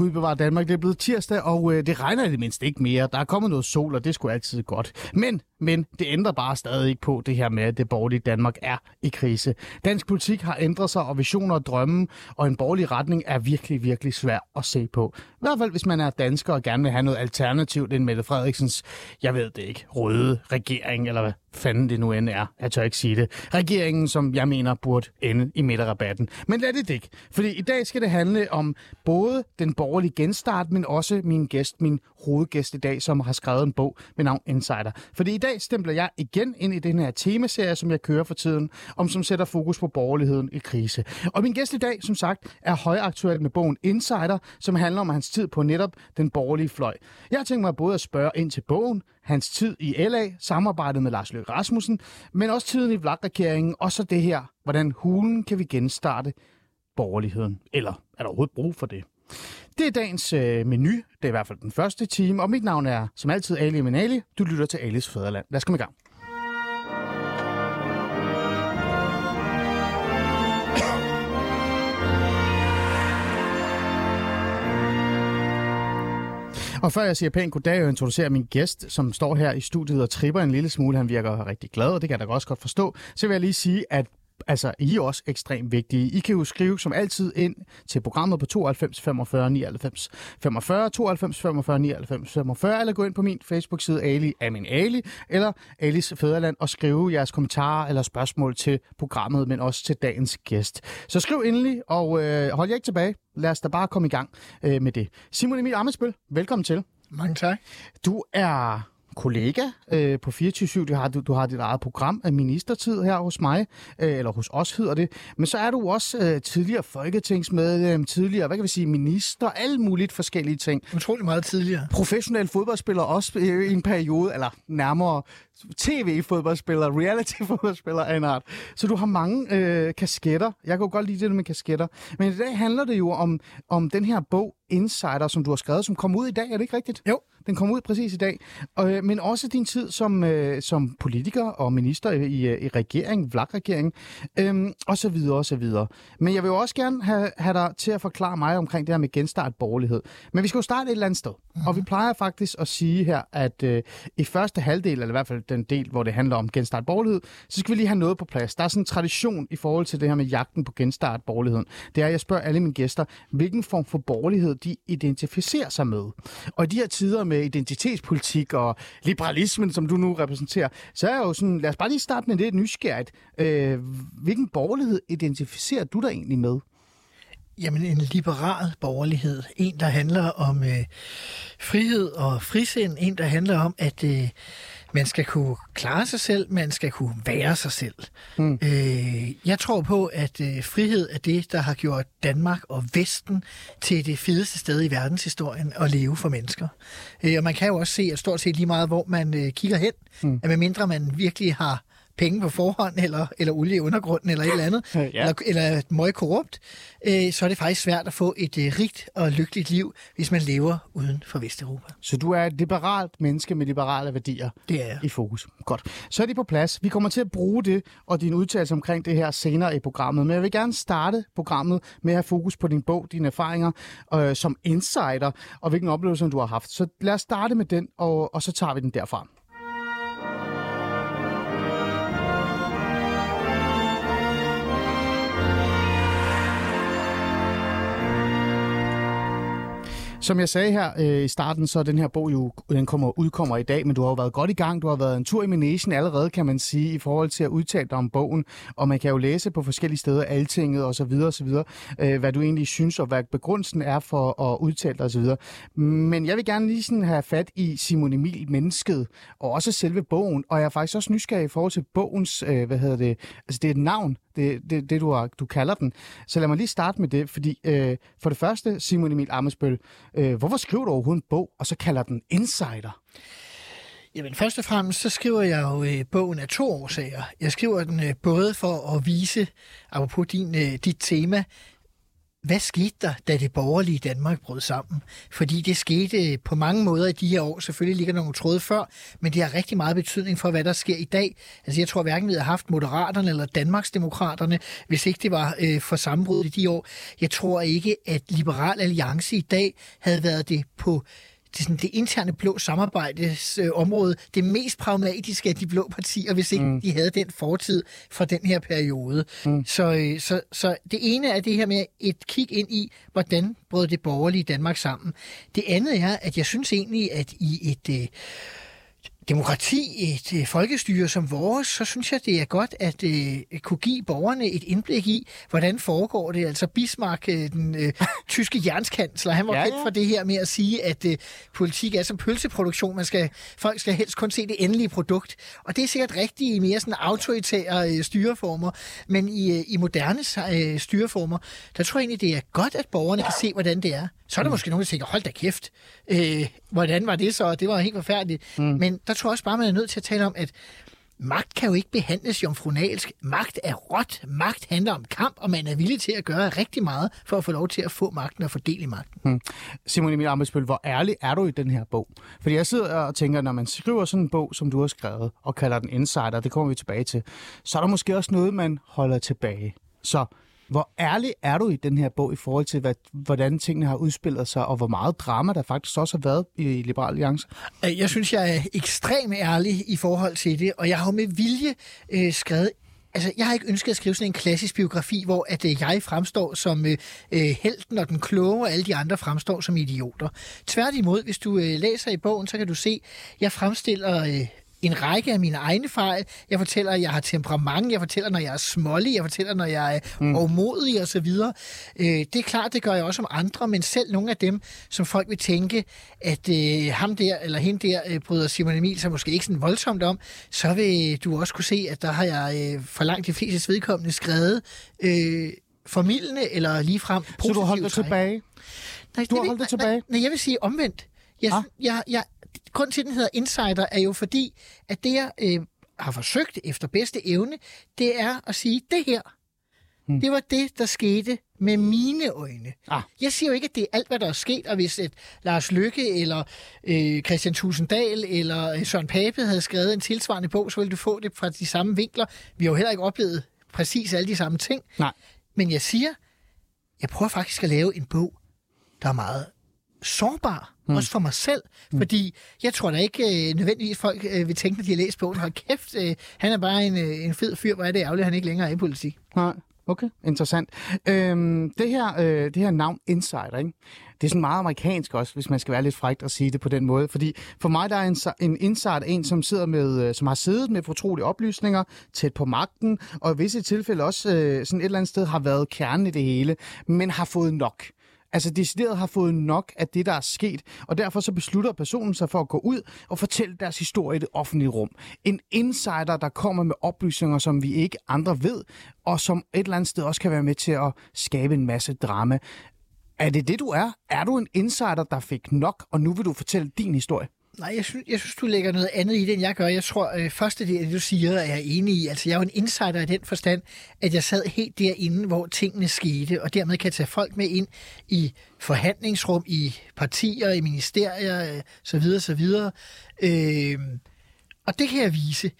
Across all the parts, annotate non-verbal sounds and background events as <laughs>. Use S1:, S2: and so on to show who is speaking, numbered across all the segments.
S1: Gud bevarer Danmark. Det er blevet tirsdag, og øh, det regner i det mindste ikke mere. Der er kommet noget sol, og det skulle altid godt. Men, men det ændrer bare stadig ikke på det her med, at det borgerlige Danmark er i krise. Dansk politik har ændret sig, og visioner og drømme og en borgerlig retning er virkelig, virkelig svær at se på. I hvert fald, hvis man er dansker og gerne vil have noget alternativt end Mette Frederiksens, jeg ved det ikke, røde regering, eller hvad fanden det nu end er. Jeg tør ikke sige det. Regeringen, som jeg mener burde ende i midterrabatten. Men lad det ikke. Fordi i dag skal det handle om både den borgerlige genstart, men også min gæst, min hovedgæst i dag, som har skrevet en bog med navn Insider. Fordi i dag stempler jeg igen ind i den her temaserie, som jeg kører for tiden, om som sætter fokus på borgerligheden i krise. Og min gæst i dag, som sagt, er højaktuel med bogen Insider, som handler om hans tid på netop den borgerlige fløj. Jeg har tænkt mig både at spørge ind til bogen, hans tid i LA, samarbejdet med Lars Løkke Rasmussen, men også tiden i vlak og så det her, hvordan hulen kan vi genstarte borgerligheden? Eller er der overhovedet brug for det? Det er dagens øh, menu. Det er i hvert fald den første time, og mit navn er som altid Ali Minali. Du lytter til Alis Fæderland. Lad os komme i gang. Og før jeg siger pænt goddag og introducerer min gæst, som står her i studiet og tripper en lille smule, han virker rigtig glad, og det kan jeg da også godt forstå, så vil jeg lige sige, at altså, I er også ekstremt vigtige. I kan jo skrive som altid ind til programmet på 92 45 99 45, 92 45 99 45, eller gå ind på min Facebook-side Ali Amin Ali, eller Alis Fæderland, og skrive jeres kommentarer eller spørgsmål til programmet, men også til dagens gæst. Så skriv endelig, og øh, hold jer ikke tilbage. Lad os da bare komme i gang øh, med det. Simon Emil Amesbøl, velkommen til.
S2: Mange tak.
S1: Du er kollega øh, på 24 du har, du, du har dit eget program af ministertid her hos mig, øh, eller hos os hedder det. Men så er du også øh, tidligere folketingsmedlem, tidligere, hvad kan vi sige, minister, alle mulige forskellige ting.
S2: Utrolig meget tidligere.
S1: Professionel fodboldspiller også øh, i en periode, eller nærmere tv-fodboldspiller, reality-fodboldspiller <laughs> af en art. Så du har mange øh, kasketter. Jeg kan jo godt lide det med kasketter. Men i dag handler det jo om, om den her bog, Insider, som du har skrevet, som kommer ud i dag. Er det ikke rigtigt?
S2: Jo.
S1: Den kommer ud præcis i dag. Og, øh, men også din tid som, øh, som politiker og minister i, i, i regeringen, VLAG-regeringen, øh, og så videre, og så videre. Men jeg vil jo også gerne have, have dig til at forklare mig omkring det her med genstart borgerlighed. Men vi skal jo starte et eller andet sted. Mm-hmm. Og vi plejer faktisk at sige her, at øh, i første halvdel, eller i hvert fald den del, hvor det handler om genstart borgerlighed, så skal vi lige have noget på plads. Der er sådan en tradition i forhold til det her med jagten på genstart borgerligheden. Det er, at jeg spørger alle mine gæster, hvilken form for borgerlighed de identificerer sig med. Og i de her tider med identitetspolitik og liberalismen, som du nu repræsenterer, så er jeg jo sådan, lad os bare lige starte med det nysgerrigt. Øh, hvilken borgerlighed identificerer du dig egentlig med?
S2: Jamen en liberal borgerlighed. En, der handler om øh, frihed og frisind. En, der handler om, at øh, man skal kunne klare sig selv, man skal kunne være sig selv. Mm. Øh, jeg tror på, at øh, frihed er det, der har gjort Danmark og Vesten til det fedeste sted i verdenshistorien at leve for mennesker. Øh, og man kan jo også se, at stort set lige meget, hvor man øh, kigger hen, mm. at medmindre man virkelig har penge på forhånd, eller, eller olie i undergrunden, eller et eller andet, ja. eller, eller meget korrupt, øh, så er det faktisk svært at få et øh, rigt og lykkeligt liv, hvis man lever uden for Vesteuropa.
S1: Så du er et liberalt menneske med liberale værdier
S2: det er jeg.
S1: i fokus. Godt. Så er de på plads. Vi kommer til at bruge det og din udtalelse omkring det her senere i programmet, men jeg vil gerne starte programmet med at have fokus på din bog, dine erfaringer øh, som insider, og hvilken oplevelse du har haft. Så lad os starte med den, og, og så tager vi den derfra. Som jeg sagde her øh, i starten, så er den her bog jo, den kommer, udkommer i dag, men du har jo været godt i gang. Du har været en tur i Managen allerede, kan man sige, i forhold til at udtale dig om bogen. Og man kan jo læse på forskellige steder, altinget og så videre og så videre, øh, hvad du egentlig synes, og hvad begrundelsen er for at udtale dig og så videre. Men jeg vil gerne lige sådan have fat i Simon Emil Mennesket, og også selve bogen. Og jeg er faktisk også nysgerrig i forhold til bogens, øh, hvad hedder det, altså det er et navn, det, det, det du, har, du kalder den. Så lad mig lige starte med det, fordi øh, for det første, Simon Emil Amesbøl, øh, hvorfor skriver du overhovedet en bog, og så kalder den Insider?
S2: Jamen først og fremmest, så skriver jeg jo øh, bogen af to årsager. Jeg skriver den øh, både for at vise, apropos din, øh, dit tema, hvad skete der, da det borgerlige Danmark brød sammen? Fordi det skete på mange måder i de her år. Selvfølgelig ligger der nogle tråde før, men det har rigtig meget betydning for, hvad der sker i dag. Altså jeg tror hverken vi havde haft Moderaterne eller Danmarksdemokraterne, hvis ikke det var øh, for sammenbrud i de år. Jeg tror ikke, at Liberal Alliance i dag havde været det på det, sådan, det interne blå samarbejdsområde, øh, det mest pragmatiske af de blå partier, hvis ikke mm. de havde den fortid fra den her periode. Mm. Så, øh, så, så det ene er det her med et kig ind i, hvordan brød det borgerlige Danmark sammen. Det andet er, at jeg synes egentlig, at i et... Øh, demokrati, et øh, folkestyre som vores, så synes jeg, det er godt at øh, kunne give borgerne et indblik i, hvordan foregår det. Altså Bismarck, øh, den øh, <laughs> tyske jernskansler, han var ja, kendt ja. for det her med at sige, at øh, politik er som pølseproduktion. Man skal, folk skal helst kun se det endelige produkt. Og det er sikkert rigtigt i mere sådan autoritære øh, styreformer. Men i, øh, i moderne øh, styreformer, der tror jeg egentlig, det er godt, at borgerne kan se, hvordan det er. Så er der mm. måske nogen, der tænker, hold da kæft, øh, hvordan var det så? Det var helt forfærdeligt. Mm. Men der tror jeg også bare, man er nødt til at tale om, at magt kan jo ikke behandles jomfrunalsk. Magt er råt. Magt handler om kamp, og man er villig til at gøre rigtig meget for at få lov til at få magten og fordele magten. Hmm.
S1: Simon Emil Amesbøl, hvor ærlig er du i den her bog? Fordi jeg sidder og tænker, når man skriver sådan en bog, som du har skrevet, og kalder den Insider, det kommer vi tilbage til, så er der måske også noget, man holder tilbage. Så hvor ærlig er du i den her bog i forhold til, hvad, hvordan tingene har udspillet sig, og hvor meget drama der faktisk også har været i Liberal Alliance?
S2: Øh, jeg synes, jeg er ekstremt ærlig i forhold til det, og jeg har med vilje øh, skrevet Altså, jeg har ikke ønsket at skrive sådan en klassisk biografi, hvor at øh, jeg fremstår som øh, øh, helten og den kloge, og alle de andre fremstår som idioter. Tværtimod, hvis du øh, læser i bogen, så kan du se, at jeg fremstiller øh, en række af mine egne fejl. Jeg fortæller, at jeg har temperament. Jeg fortæller, når jeg er smålig. Jeg fortæller, når jeg er mm. overmodig osv. Øh, det er klart, det gør jeg også om andre, men selv nogle af dem, som folk vil tænke, at øh, ham der eller hende der øh, bryder Simon Emil sig måske ikke sådan voldsomt om, så vil du også kunne se, at der har jeg øh, for langt de fleste vedkommende skrevet øh, formidlende eller ligefrem positivt.
S1: Så du holdt dig tilbage?
S2: Nej, du har holdt dig tilbage? Nej, nej, jeg vil sige omvendt. Jeg, ah. jeg, jeg, grund til, at den hedder Insider, er jo fordi, at det, jeg øh, har forsøgt efter bedste evne, det er at sige, det her, hmm. det var det, der skete med mine øjne. Ah. Jeg siger jo ikke, at det er alt, hvad der er sket, og hvis et Lars Lykke eller øh, Christian Tusinddal eller øh, Søren Pape havde skrevet en tilsvarende bog, så ville du få det fra de samme vinkler. Vi har jo heller ikke oplevet præcis alle de samme ting.
S1: Nej.
S2: Men jeg siger, jeg prøver faktisk at lave en bog, der er meget sårbar, mm. også for mig selv, mm. fordi jeg tror da ikke øh, nødvendigvis folk øh, vil tænke, når de har læst bogen, hold kæft, øh, han er bare en, øh, en fed fyr, hvor er det ærgerligt, han ikke længere er i politik.
S1: Nej, okay, interessant. Øhm, det, her, øh, det her navn Insider, ikke? det er sådan meget amerikansk også, hvis man skal være lidt frægt at sige det på den måde. Fordi for mig der er en, en insider en, som sidder med, øh, som har siddet med fortrolige oplysninger tæt på magten, og i visse tilfælde også øh, sådan et eller andet sted har været kernen i det hele, men har fået nok altså decideret har fået nok af det, der er sket, og derfor så beslutter personen sig for at gå ud og fortælle deres historie i det offentlige rum. En insider, der kommer med oplysninger, som vi ikke andre ved, og som et eller andet sted også kan være med til at skabe en masse drama. Er det det, du er? Er du en insider, der fik nok, og nu vil du fortælle din historie?
S2: Nej, jeg synes, jeg synes, du lægger noget andet i det, end jeg gør. Jeg tror, øh, første del af det, du siger, er jeg enig i. Altså, jeg er jo en insider i den forstand, at jeg sad helt derinde, hvor tingene skete, og dermed kan tage folk med ind i forhandlingsrum, i partier, i ministerier, øh, så videre, så videre. Øh, og det kan jeg vise.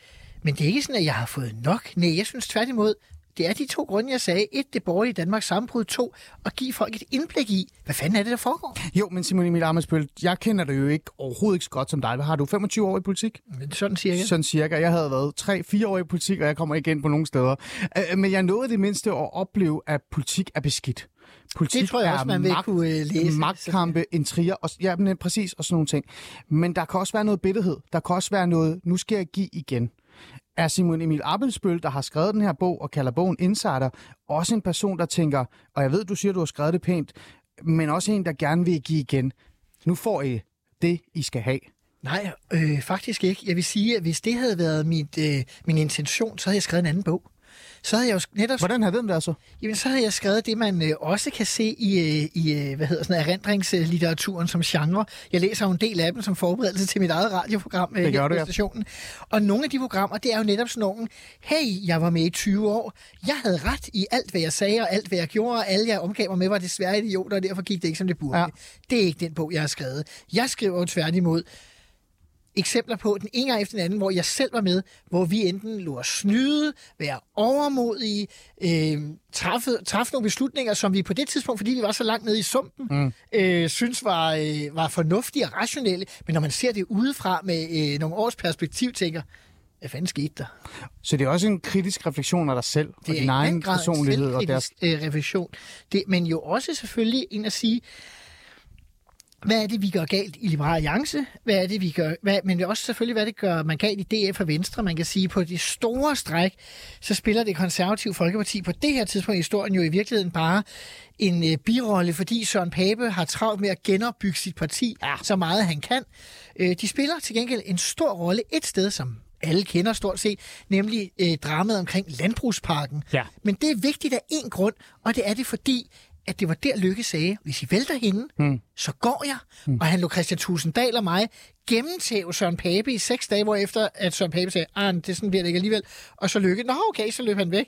S2: Men det er ikke sådan, at jeg har fået nok. Nej, jeg synes tværtimod, det er de to grunde, jeg sagde. Et, det borgerlige Danmarks sammenbrud. To, at give folk et indblik i, hvad fanden er det, der foregår?
S1: Jo, men Simon Emil Amesbøl, jeg kender dig jo ikke overhovedet ikke så godt som dig. Hvad har du? 25 år i politik?
S2: Sådan cirka.
S1: Sådan cirka. Jeg havde været 3-4 år i politik, og jeg kommer igen på nogle steder. Øh, men jeg nåede det mindste at opleve, at politik er beskidt.
S2: Politik det tror jeg også, man vil magt, kunne øh, læse.
S1: Magtkampe, intriger, og, ja, men præcis, og sådan nogle ting. Men der kan også være noget bitterhed. Der kan også være noget, nu skal jeg give igen er Simon Emil Appelsbøl, der har skrevet den her bog og kalder bogen Insider, også en person, der tænker, og jeg ved, du siger, du har skrevet det pænt, men også en, der gerne vil give igen. Nu får I det, I skal have.
S2: Nej, øh, faktisk ikke. Jeg vil sige, at hvis det havde været mit, øh, min intention, så havde jeg skrevet en anden bog så havde jeg jo netop
S1: Hvordan har den der så?
S2: Jamen, så havde jeg skrevet det, man øh, også kan se i, øh, i øh, hvad hedder sådan, erindringslitteraturen som genre. Jeg læser jo en del af dem som forberedelse til mit eget radioprogram øh,
S1: Det gør
S2: her på
S1: ja.
S2: stationen. Og nogle af de programmer, det er jo netop sådan nogle, hey, jeg var med i 20 år, jeg havde ret i alt, hvad jeg sagde, og alt, hvad jeg gjorde, og alle, jeg omgav mig med, var desværre idioter, og derfor gik det ikke, som det burde.
S1: Ja.
S2: Det er ikke den bog, jeg har skrevet. Jeg skriver jo tværtimod eksempler på, den ene gang efter den anden, hvor jeg selv var med, hvor vi enten lå at snyde, være overmodige, øh, træffe, træffe nogle beslutninger, som vi på det tidspunkt, fordi vi var så langt nede i sumpen, mm. øh, synes var, øh, var fornuftige og rationelle. Men når man ser det udefra med øh, nogle års perspektiv, tænker, hvad fanden skete der?
S1: Så det er også en kritisk refleksion af dig selv, og
S2: Det er
S1: din egen
S2: den grad
S1: personlighed.
S2: en
S1: Og deres...
S2: øh, revision. Det, men jo også selvfølgelig en at sige, hvad er det, vi gør galt i Liberal Alliance? Hvad er det, vi gør? Hvad, men også selvfølgelig, hvad det gør man galt i DF og Venstre. Man kan sige, på de store stræk, så spiller det konservative Folkeparti på det her tidspunkt i historien jo i virkeligheden bare en øh, birolle, fordi Søren Pape har travlt med at genopbygge sit parti ja. så meget han kan. Øh, de spiller til gengæld en stor rolle et sted, som alle kender stort set, nemlig øh, dramaet omkring Landbrugsparken.
S1: Ja.
S2: Men det er vigtigt af en grund, og det er det fordi, at det var der Lykke sagde, hvis I vælter hende, mm. Så går jeg. Mm. Og han lå Christian Tusinddal og mig gennemtæve Søren Pape i seks dage, hvor efter at Søren Pape sagde, ah, det sådan bliver det ikke alligevel. Og så Lykke, nå okay, så løb han væk.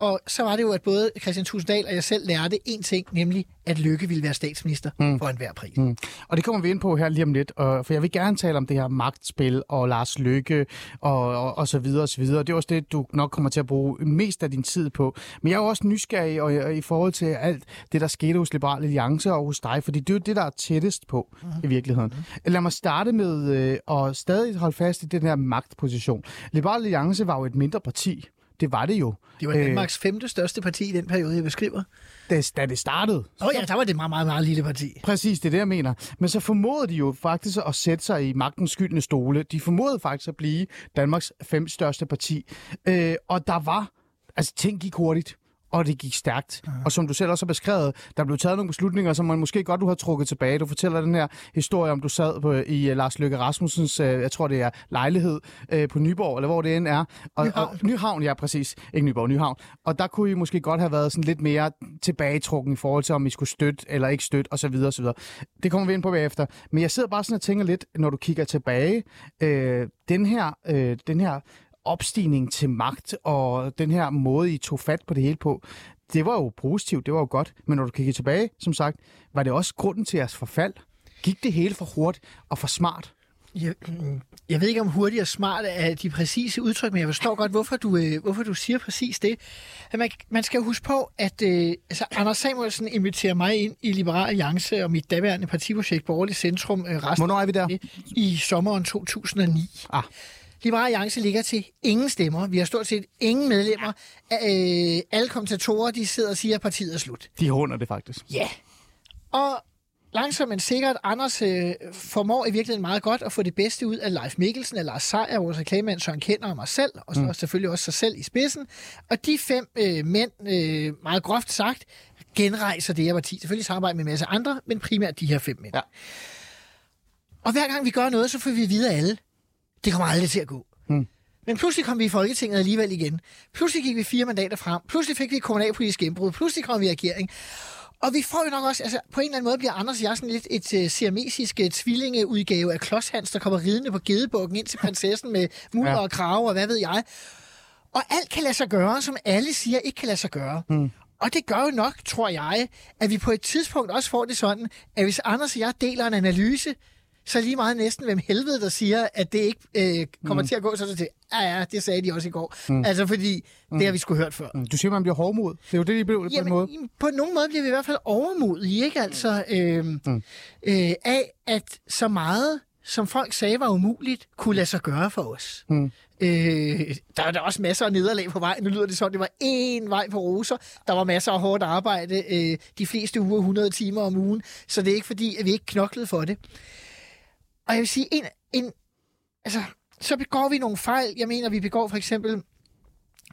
S2: Og så var det jo, at både Christian Tusinddal og jeg selv lærte en ting, nemlig at Lykke ville være statsminister mm. for enhver pris. Mm.
S1: Og det kommer vi ind på her lige om lidt, og, for jeg vil gerne tale om det her magtspil og Lars Løkke og, og, og så videre og så videre. Det er også det, du nok kommer til at bruge mest af din tid på. Men jeg er jo også nysgerrig og, og i forhold til alt det, der skete hos Liberal Alliance og hos dig, fordi det er jo det, der er tættest på mm. i virkeligheden. Mm. Lad mig starte med øh, at stadig holde fast i den her magtposition. Liberal Alliance var jo et mindre parti. Det var det jo.
S2: Det var Danmarks femte største parti i den periode, jeg beskriver.
S1: Da, da det startede.
S2: Åh oh, ja, der var det et meget, meget, meget lille parti.
S1: Præcis, det er det, jeg mener. Men så formodede de jo faktisk at sætte sig i magtens skyldende stole. De formodede faktisk at blive Danmarks fem største parti. Øh, og der var... Altså, ting gik hurtigt og det gik stærkt. Ja. Og som du selv også har beskrevet, der blev taget nogle beslutninger, som man måske godt du har trukket tilbage. Du fortæller den her historie om, du sad på, i uh, Lars Løkke Rasmussens, uh, jeg tror det er lejlighed uh, på Nyborg, eller hvor det end er. Og,
S2: Nyhavn.
S1: Og, Nyhavn, ja præcis. Ikke Nyborg, Nyhavn. Og der kunne I måske godt have været sådan lidt mere tilbagetrukken i forhold til, om I skulle støtte eller ikke støtte, osv. osv. Det kommer vi ind på bagefter. Men jeg sidder bare sådan og tænker lidt, når du kigger tilbage, øh, den her, øh, den her opstigning til magt og den her måde, I tog fat på det hele på, det var jo positivt, det var jo godt. Men når du kigger tilbage, som sagt, var det også grunden til jeres forfald? Gik det hele for hurtigt og for smart?
S2: Jeg, jeg ved ikke, om hurtigt og smart er de præcise udtryk, men jeg forstår godt, hvorfor du, øh, hvorfor du siger præcis det. Man, man skal huske på, at øh, altså Anders Samuelsen inviterer mig ind i Liberal Alliance og mit daværende partiprojekt Borgerlig Centrum øh, resten
S1: Hvornår er vi der?
S2: i sommeren 2009.
S1: Ah.
S2: Liberal Alliance ligger til ingen stemmer. Vi har stort set ingen medlemmer. Øh, alle kommentatorer de sidder og siger, at partiet er slut.
S1: De hunder det faktisk.
S2: Ja. Og langsomt men sikkert, Anders øh, formår i virkeligheden meget godt at få det bedste ud af Leif Mikkelsen, af Lars Seier, vores reklamemand Søren Kender og mig selv, og så mm. selvfølgelig også sig selv i spidsen. Og de fem øh, mænd, øh, meget groft sagt, genrejser det her parti. Selvfølgelig samarbejde med en masse andre, men primært de her fem mænd.
S1: Ja.
S2: Og hver gang vi gør noget, så får vi videre alle. Det kommer aldrig til at gå.
S1: Mm.
S2: Men pludselig kom vi i Folketinget alligevel igen. Pludselig gik vi fire mandater frem. Pludselig fik vi kommunalpolitisk gennembrud. Pludselig kom vi i regering. Og vi får jo nok også, altså på en eller anden måde bliver Anders og jeg sådan lidt et uh, siamesisk uh, tvillingeudgave af Klodshans, der kommer ridende på gedebukken ind til prinsessen med mul
S1: Ja.
S2: og krave og hvad ved jeg. Og alt kan lade sig gøre, som alle siger ikke kan lade sig gøre. Mm. Og det gør jo nok, tror jeg, at vi på et tidspunkt også får det sådan, at hvis Anders og jeg deler en analyse, så lige meget næsten hvem helvede, der siger, at det ikke øh, kommer mm. til at gå, så er det til, ja ja, det sagde de også i går. Mm. Altså fordi, mm. det har vi skulle hørt før.
S1: Du siger, man bliver hårdmod. Det er jo det, de blev på en måde.
S2: På nogen måde bliver vi i hvert fald overmodige, ikke? Altså, øh, mm. øh, af at så meget, som folk sagde var umuligt, kunne lade sig gøre for os.
S1: Mm.
S2: Øh, der er der også masser af nederlag på vej. Nu lyder det sådan, det var én vej på roser. Der var masser af hårdt arbejde, øh, de fleste uger 100 timer om ugen. Så det er ikke fordi, at vi ikke knoklede for det. Og jeg vil sige, en, en, altså, så begår vi nogle fejl. Jeg mener, vi begår for eksempel...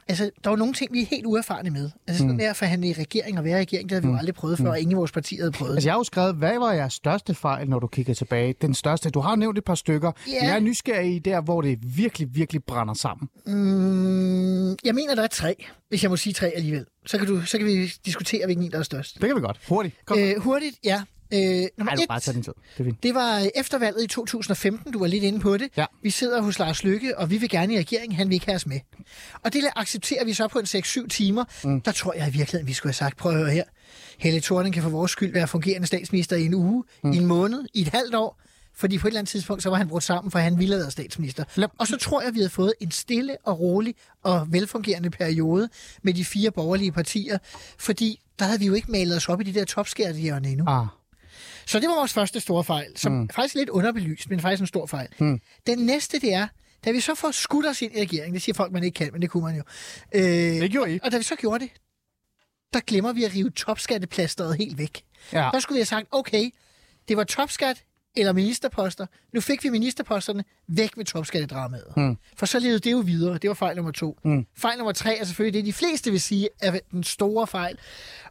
S2: Altså, der er jo nogle ting, vi er helt uerfarne med. Altså, sådan mm. der at forhandle i regering og være i regering, det havde vi jo aldrig prøvet før, og ingen i vores parti havde prøvet.
S1: Altså, jeg har jo skrevet, hvad var jeres største fejl, når du kigger tilbage? Den største. Du har nævnt et par stykker.
S2: Ja.
S1: Jeg er nysgerrig i der, hvor det virkelig, virkelig brænder sammen.
S2: Mm, Jeg mener, der er tre, hvis jeg må sige tre alligevel. Så kan, du, så kan vi diskutere, hvilken en, der er størst.
S1: Det kan vi godt. Hurtigt. Kom.
S2: Øh, hurtigt, ja. Øh, nummer
S1: Nej, du
S2: et,
S1: bare tage din tid. Det er fint.
S2: det var øh, efter valget i 2015, du var lidt inde på det.
S1: Ja.
S2: Vi sidder hos Lars Lykke, og vi vil gerne i regering, han vil ikke have os med. Og det accepterer vi så på en 6-7 timer. Mm. Der tror jeg i virkeligheden, vi skulle have sagt, prøv at høre her. Helle Thorning kan for vores skyld være fungerende statsminister i en uge, mm. i en måned, i et halvt år. Fordi på et eller andet tidspunkt, så var han brudt sammen, for han ville været statsminister. Og så tror jeg, vi havde fået en stille og rolig og velfungerende periode med de fire borgerlige partier. Fordi der havde vi jo ikke malet os op i de der topskærtehjørne endnu.
S1: Ah.
S2: Så det var vores første store fejl, som mm. faktisk er lidt underbelyst, men faktisk en stor fejl. Mm. Den næste, det er, da vi så får skudt os ind i regeringen, det siger folk, man ikke kan, men det kunne man jo. Øh,
S1: Det gjorde I.
S2: og da vi så gjorde det, der glemmer vi at rive topskatteplasteret helt væk.
S1: Ja.
S2: Der skulle vi have sagt, okay, det var topskat eller ministerposter. Nu fik vi ministerposterne væk med topskattedramaet. Mm. For så levede det jo videre. Det var fejl nummer to. Mm. Fejl nummer tre er selvfølgelig det, de fleste vil sige er den store fejl.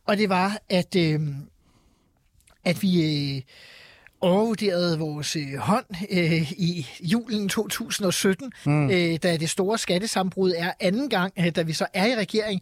S2: Og det var, at, øh, at vi... Øh, overvurderede vores øh, hånd øh, i julen 2017, mm. øh, da det store skattesambrud er anden gang, øh, da vi så er i regering,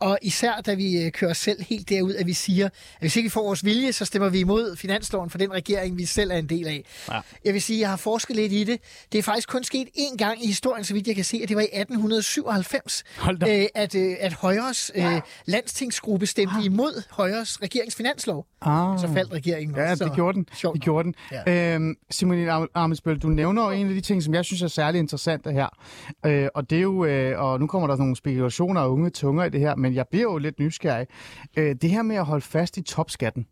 S2: og især da vi øh, kører selv helt derud, at vi siger, at hvis ikke vi får vores vilje, så stemmer vi imod finansloven for den regering, vi selv er en del af.
S1: Ja.
S2: Jeg vil sige, at jeg har forsket lidt i det. Det er faktisk kun sket én gang i historien, så vidt jeg kan se, at det var i 1897,
S1: Hold da.
S2: øh, at, øh, at Højres øh, landstingsgruppe stemte imod Højres regeringsfinanslov.
S1: Ah.
S2: Så faldt regeringen
S1: Ja,
S2: også.
S1: det gjorde den.
S2: Sjovt
S1: Det gjorde den.
S2: Ja.
S1: Øhm, Simon Amensbøl, du nævner jo en af de ting, som jeg synes er særlig interessante her. Øh, og det er jo, øh, og nu kommer der nogle spekulationer og unge tunger i det her, men jeg bliver jo lidt nysgerrig. Øh, det her med at holde fast i topskatten.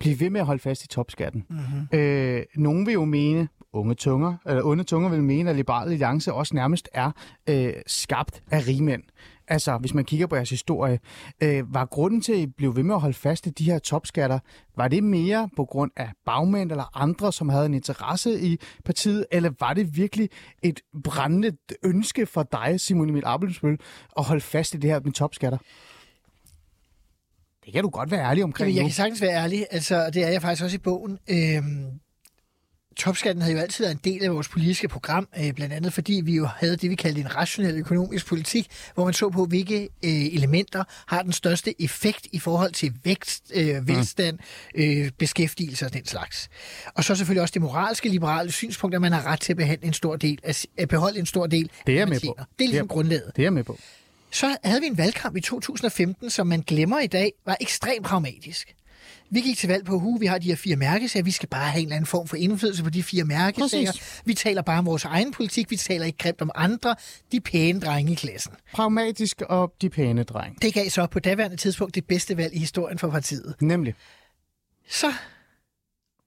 S1: Bliv ved med at holde fast i topskatten. Mm-hmm. Øh, nogen vil jo mene, unge tunger, eller onde tunger vil mene, at Liberale Alliance også nærmest er øh, skabt af rigmænd. Altså, hvis man kigger på jeres historie, øh, var grunden til, at I blev ved med at holde fast i de her topskatter, var det mere på grund af bagmænd eller andre, som havde en interesse i partiet, eller var det virkelig et brændende ønske for dig, Simon Emil Abelsbøl, at holde fast i det her med topskatter? Det kan du godt være ærlig omkring
S2: Jamen, jeg
S1: nu.
S2: kan sagtens være ærlig, altså det er jeg faktisk også i bogen. Øhm, topskatten havde jo altid været en del af vores politiske program, øh, blandt andet fordi vi jo havde det, vi kaldte en rationel økonomisk politik, hvor man så på, hvilke øh, elementer har den største effekt i forhold til vækst, øh, velstand, øh, beskæftigelse og den slags. Og så selvfølgelig også det moralske liberale synspunkt, at man har ret til at, behandle en stor del, at, at beholde en stor del
S1: Det er
S2: af,
S1: med på.
S2: Det er ligesom
S1: Det er-
S2: grundlaget.
S1: Det er med på.
S2: Så havde vi en valgkamp i 2015, som man glemmer i dag, var ekstremt pragmatisk. Vi gik til valg på, hu, vi har de her fire mærkesager, vi skal bare have en eller anden form for indflydelse på de fire mærkesager.
S1: Præcis.
S2: Vi taler bare om vores egen politik, vi taler ikke grimt om andre, de pæne drenge i klassen.
S1: Pragmatisk og de pæne dreng.
S2: Det gav så på daværende tidspunkt det bedste valg i historien for partiet.
S1: Nemlig.
S2: Så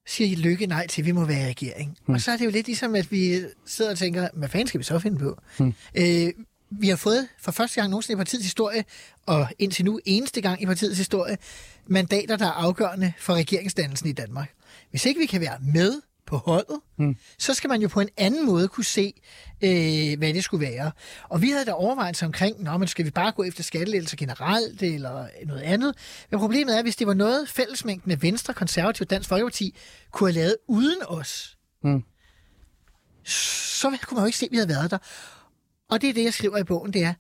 S2: siger Lykke nej til, at vi må være i regering. Hmm. Og så er det jo lidt ligesom, at vi sidder og tænker, hvad fanden skal vi så finde på? Hmm. Øh, vi har fået for første gang nogensinde i partiets historie, og indtil nu eneste gang i partiets historie, mandater, der er afgørende for regeringsdannelsen i Danmark. Hvis ikke vi kan være med på holdet, hmm. så skal man jo på en anden måde kunne se, øh, hvad det skulle være. Og vi havde da overvejelser omkring, Nå, men skal vi bare gå efter skattelettelser generelt, eller noget andet? Men problemet er, hvis det var noget, fællesmængden af Venstre, Konservativ Dansk Folkeparti kunne have lavet uden os,
S1: Hmm.
S2: så kunne man jo ikke se, at vi havde været der. Og det er det, jeg skriver i bogen, det er,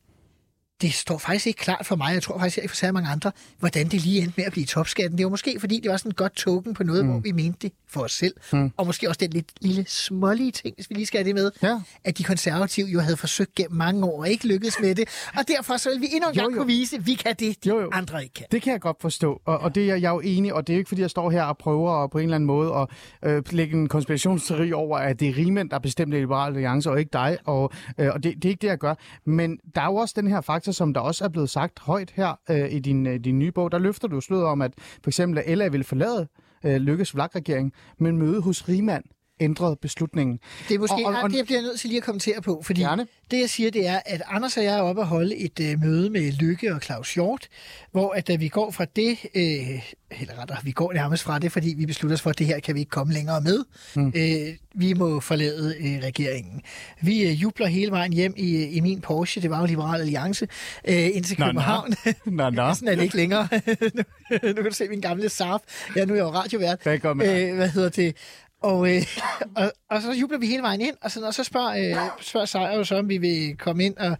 S2: det står faktisk ikke klart for mig, jeg tror faktisk ikke for særlig mange andre, hvordan det lige endte med at blive topskatten. Det var måske, fordi det var sådan et godt token på noget, mm. hvor vi mente det for os selv. Mm. Og måske også den lidt lille smålige ting, hvis vi lige skal have det med,
S1: Ja.
S2: at de konservative jo havde forsøgt gennem mange år og ikke lykkedes med det. Og derfor så vil vi endnu en gang
S1: jo.
S2: kunne vise, at vi kan det, de
S1: Jo, jo.
S2: andre ikke kan.
S1: Det kan jeg godt forstå, og, og det er jeg jo enig, og det er jo ikke, fordi jeg står her og prøver at på en eller anden måde at øh, lægge en konspirationsteori over, at det er rigmænd, der er bestemt i Liberale Alliance, og ikke dig, og, øh, og det, det er ikke det, jeg gør. Men der er jo også den her faktor, som der også er blevet sagt højt her øh, i din, øh, din nye bog. Der løfter du sløret om, at for eksempel at LA ville forlade øh, Lykkes vlak men møde hos Riemann ændrede beslutningen.
S2: Det er måske,
S1: Og- og- og-
S2: det jeg bliver nødt til lige at kommentere på, fordi
S1: Gerne.
S2: det jeg siger, det er, at Anders og jeg er oppe at holde et øh, møde med Lykke og Claus Hjort, hvor at da vi går fra det, øh, eller rettere, vi går nærmest fra det, fordi vi beslutter os for, at det her kan vi ikke komme længere med. Mm. Øh, vi må forlade øh, regeringen. Vi øh, jubler hele vejen hjem i, i min Porsche, det var jo Liberal Alliance, øh, ind til. København.
S1: Nå, nå. <laughs> <laughs>
S2: Sådan er det ikke længere. <laughs> nu, nu kan du se min gamle Saab. Ja, nu er jeg jo radiovært.
S1: Hvad?
S2: Øh, hvad hedder det? Og, øh, og, og så jubler vi hele vejen ind, og så, og så spørger, øh, spørger Sejr jo så, om vi vil komme ind og,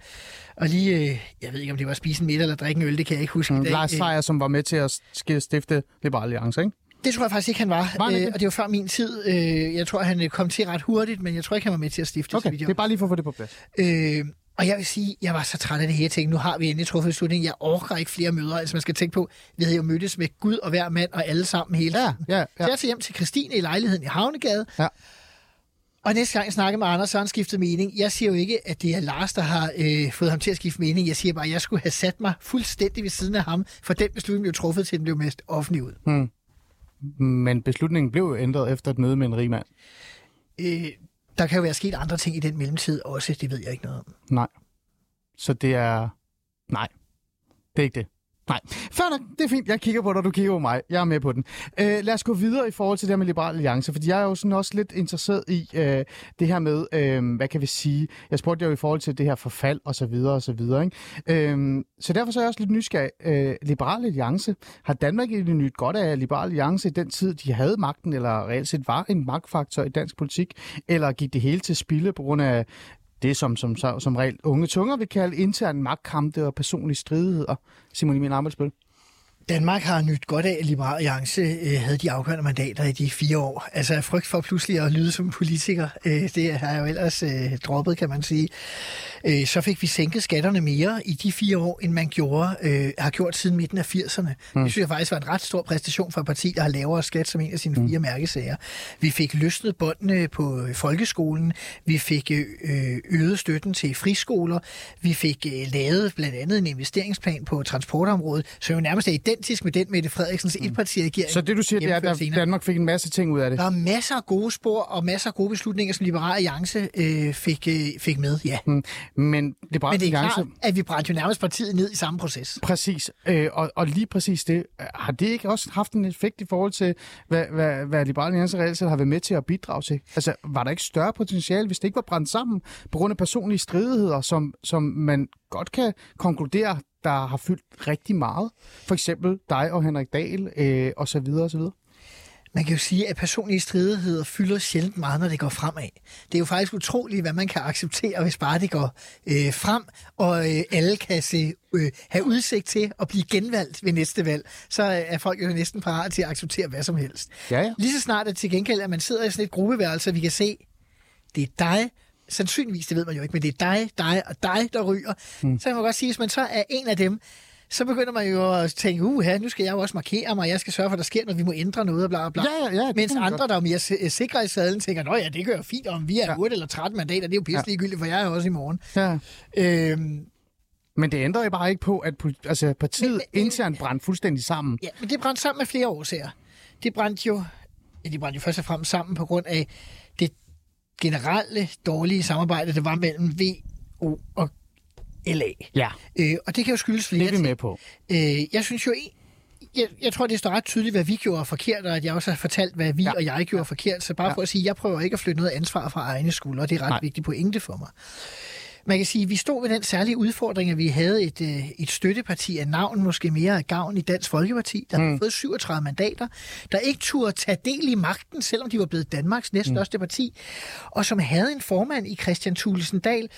S2: og lige, øh, jeg ved ikke, om det var spise en middag eller drikke en øl, det kan jeg ikke huske
S1: Mm. Lars
S2: Øh,
S1: Seier, som var med til at stifte Liberal Alliance, ikke?
S2: Det tror jeg faktisk ikke, han var.
S1: Var
S2: øh,
S1: det?
S2: og det var før min tid. Øh, jeg tror, han øh, kom til ret hurtigt, men jeg tror ikke, han var med til at stifte
S1: Okay, det er bare lige for at få det på plads.
S2: Øh, og jeg vil sige, jeg var så træt af det her. Jeg tænkte, nu har vi endelig truffet beslutning. Jeg orker ikke flere møder. Altså man skal tænke på, vi havde jo mødtes med Gud og hver mand og alle sammen hele
S1: Ja,
S2: tiden.
S1: ja,
S2: Så
S1: ja.
S2: jeg tager hjem til Christine i lejligheden i Havnegade.
S1: Ja.
S2: Og næste gang jeg snakker med Anders, så har han skiftet mening. Jeg siger jo ikke, at det er Lars, der har øh, fået ham til at skifte mening. Jeg siger bare, at jeg skulle have sat mig fuldstændig ved siden af ham, for den beslutning blev truffet til, den blev mest offentlig ud.
S1: Men beslutningen blev ændret efter et møde med en rig mand.
S2: Øh, der kan jo være sket andre ting i den mellemtid også, det ved jeg ikke noget om.
S1: Nej. Så det er... Nej. Det er ikke det. Nej. Fair nok. Det er fint. Jeg kigger på dig, du kigger på mig. Jeg er med på den. Øh, lad os gå videre i forhold til det her med Liberal Alliance, fordi jeg er jo sådan også lidt interesseret i øh, det her med, øh, hvad kan vi sige? Jeg spurgte jo i forhold til det her forfald og så videre og så videre. Ikke? Øh, så derfor så er jeg også lidt nysgerrig. Øh, Liberal Alliance, har Danmark egentlig nyt godt af Liberal Alliance i den tid, de havde magten, eller reelt set var en magtfaktor i dansk politik, eller gik det hele til spilde på grund af det, som, som, som, som regel unge tunger vil kalde intern magtkampe og personlige stridigheder. Simon Emil Amelsbøl.
S2: Danmark har nyt godt af, at Liberal Alliance øh, havde de afgørende mandater i de fire år. Altså frygt for pludselig at lyde som politiker, øh, det har jeg jo ellers øh, droppet, kan man sige. Øh, så fik vi sænket skatterne mere i de fire år, end man gjorde, øh, har gjort siden midten af 80'erne. Mm. Det synes jeg faktisk var en ret stor præstation for et parti, der har lavere skat som en af sine fire mærkesager. Vi fik løsnet båndene på øh, folkeskolen. Vi fik øh, øget støtten til friskoler. Vi fik øh, lavet blandt andet en investeringsplan på transportområdet, som jo nærmest er identisk med den Mette Frederiksens mm. etpartiregering.
S1: Så det, du siger, det er, at. Danmark fik en masse ting ud af det.
S2: Der er masser af gode spor og masser af gode beslutninger, som Liberal Alliance øh, fik, øh, fik med, ja.
S1: Mm. Men Liberal
S2: Men det er
S1: Alliance...
S2: klart, at vi brændte jo nærmest partiet ned i samme proces.
S1: Præcis, øh, og, og lige præcis det. Har det ikke også haft en effekt i forhold til, hvad, hvad, hvad Liberal Alliance reelt har været med til at bidrage til? Altså, var der ikke større potentiale, hvis det ikke var brændt sammen på grund af personlige stridigheder, som, som man godt kan konkludere, der har fyldt rigtig meget? For eksempel dig og Henrik Dahl, øh, og så videre, og så videre.
S2: Man kan jo sige, at personlige stridigheder fylder sjældent meget, når det går fremad. Det er jo faktisk utroligt, hvad man kan acceptere, hvis bare det går øh, frem, og øh, alle kan se, øh, have udsigt til at blive genvalgt ved næste valg. Så øh, er folk jo næsten parat til at acceptere hvad som helst.
S1: Ja, ja.
S2: Lige så snart at til gengæld, at man sidder i sådan et gruppeværelse, og vi kan se, det er dig, sandsynligvis, det ved man jo ikke, men det er dig, dig og dig, der ryger. Mm. Så kan man godt sige, hvis man så er en af dem, så begynder man jo at tænke, uh, nu skal jeg jo også markere mig, jeg skal sørge for, at der sker noget, vi må ændre noget, og bla, bla.
S1: Ja, ja,
S2: Mens andre, der er mere si- sikre i sadlen, tænker, nå ja, det gør jo fint, om vi er
S1: Ja.
S2: 8 eller 13 mandater, det er jo pisse ligegyldigt, for jeg er også i morgen.
S1: ja.
S2: Øhm,
S1: Men det ændrer jo bare ikke på, at altså, partiet
S2: Men- men-
S1: internt brændte fuldstændig sammen.
S2: ja, men det brændte sammen med flere årsager. Det brændte jo, ja, det brændte jo først og fremmest sammen på grund af generelle dårlige samarbejde, der var mellem VO og LA.
S1: Ja,
S2: Øh, og det kan jo skyldes flere
S1: det er vi med på.
S2: Øh, jeg synes jo, jeg, jeg tror, det står ret tydeligt, hvad vi gjorde forkert, og at jeg også har fortalt, hvad vi
S1: Ja.
S2: ja. og jeg gjorde forkert. Så bare
S1: Ja.
S2: ja. for at sige, jeg prøver ikke at flytte noget ansvar fra egne skuldre. Det er ret.
S1: Nej.
S2: vigtigt pointe for mig. Man kan sige, at vi stod ved den særlige udfordring, at vi havde et, øh, et støtteparti af navn, måske mere af gavn i Dansk Folkeparti, der mm. havde fået 37 mandater, der ikke turde tage del i magten, selvom de var blevet Danmarks næststørste mm. parti, og som havde en formand i Christian Thulesen Dahl,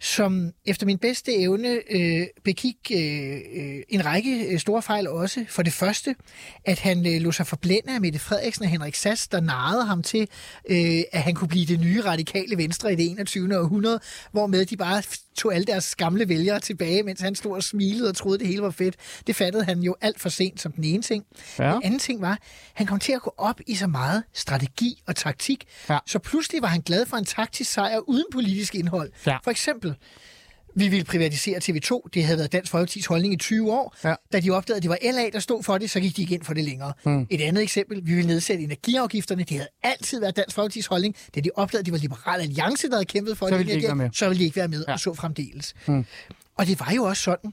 S2: som efter min bedste evne øh, begik øh, øh en række øh, store fejl også. For det første, at han øh, lå sig forblænde af Mette Frederiksen og Henrik Sass, der narrede ham til, øh, at han kunne blive det nye radikale venstre i det 21. århundrede, hvormed de bare tog alle deres gamle vælgere tilbage, mens han stod og smilede og troede, det hele var fedt. Det fattede han jo alt for sent som den ene ting.
S1: Ja.
S2: Den anden ting var, han kom til at gå op i så meget strategi og taktik,
S1: Ja.
S2: så pludselig var han glad for en taktisk sejr uden politisk indhold.
S1: Ja.
S2: For eksempel, vi ville privatisere TV2. Det havde været Dansk Folkepartis holdning i 20 år.
S1: Ja.
S2: Da de opdagede, at det var LA, der stod for det, så gik de ikke ind for det længere. Mm. Et andet eksempel, vi ville nedsætte energiafgifterne. Det havde altid været Dansk Folkepartis holdning. Da de opdagede, at det var Liberal Alliance, der havde kæmpet for
S1: Så
S2: det,
S1: ville de ikke være med.
S2: så ville de ikke være med,
S1: Ja.
S2: ja. og så fremdeles. Mm. Og det var jo også sådan,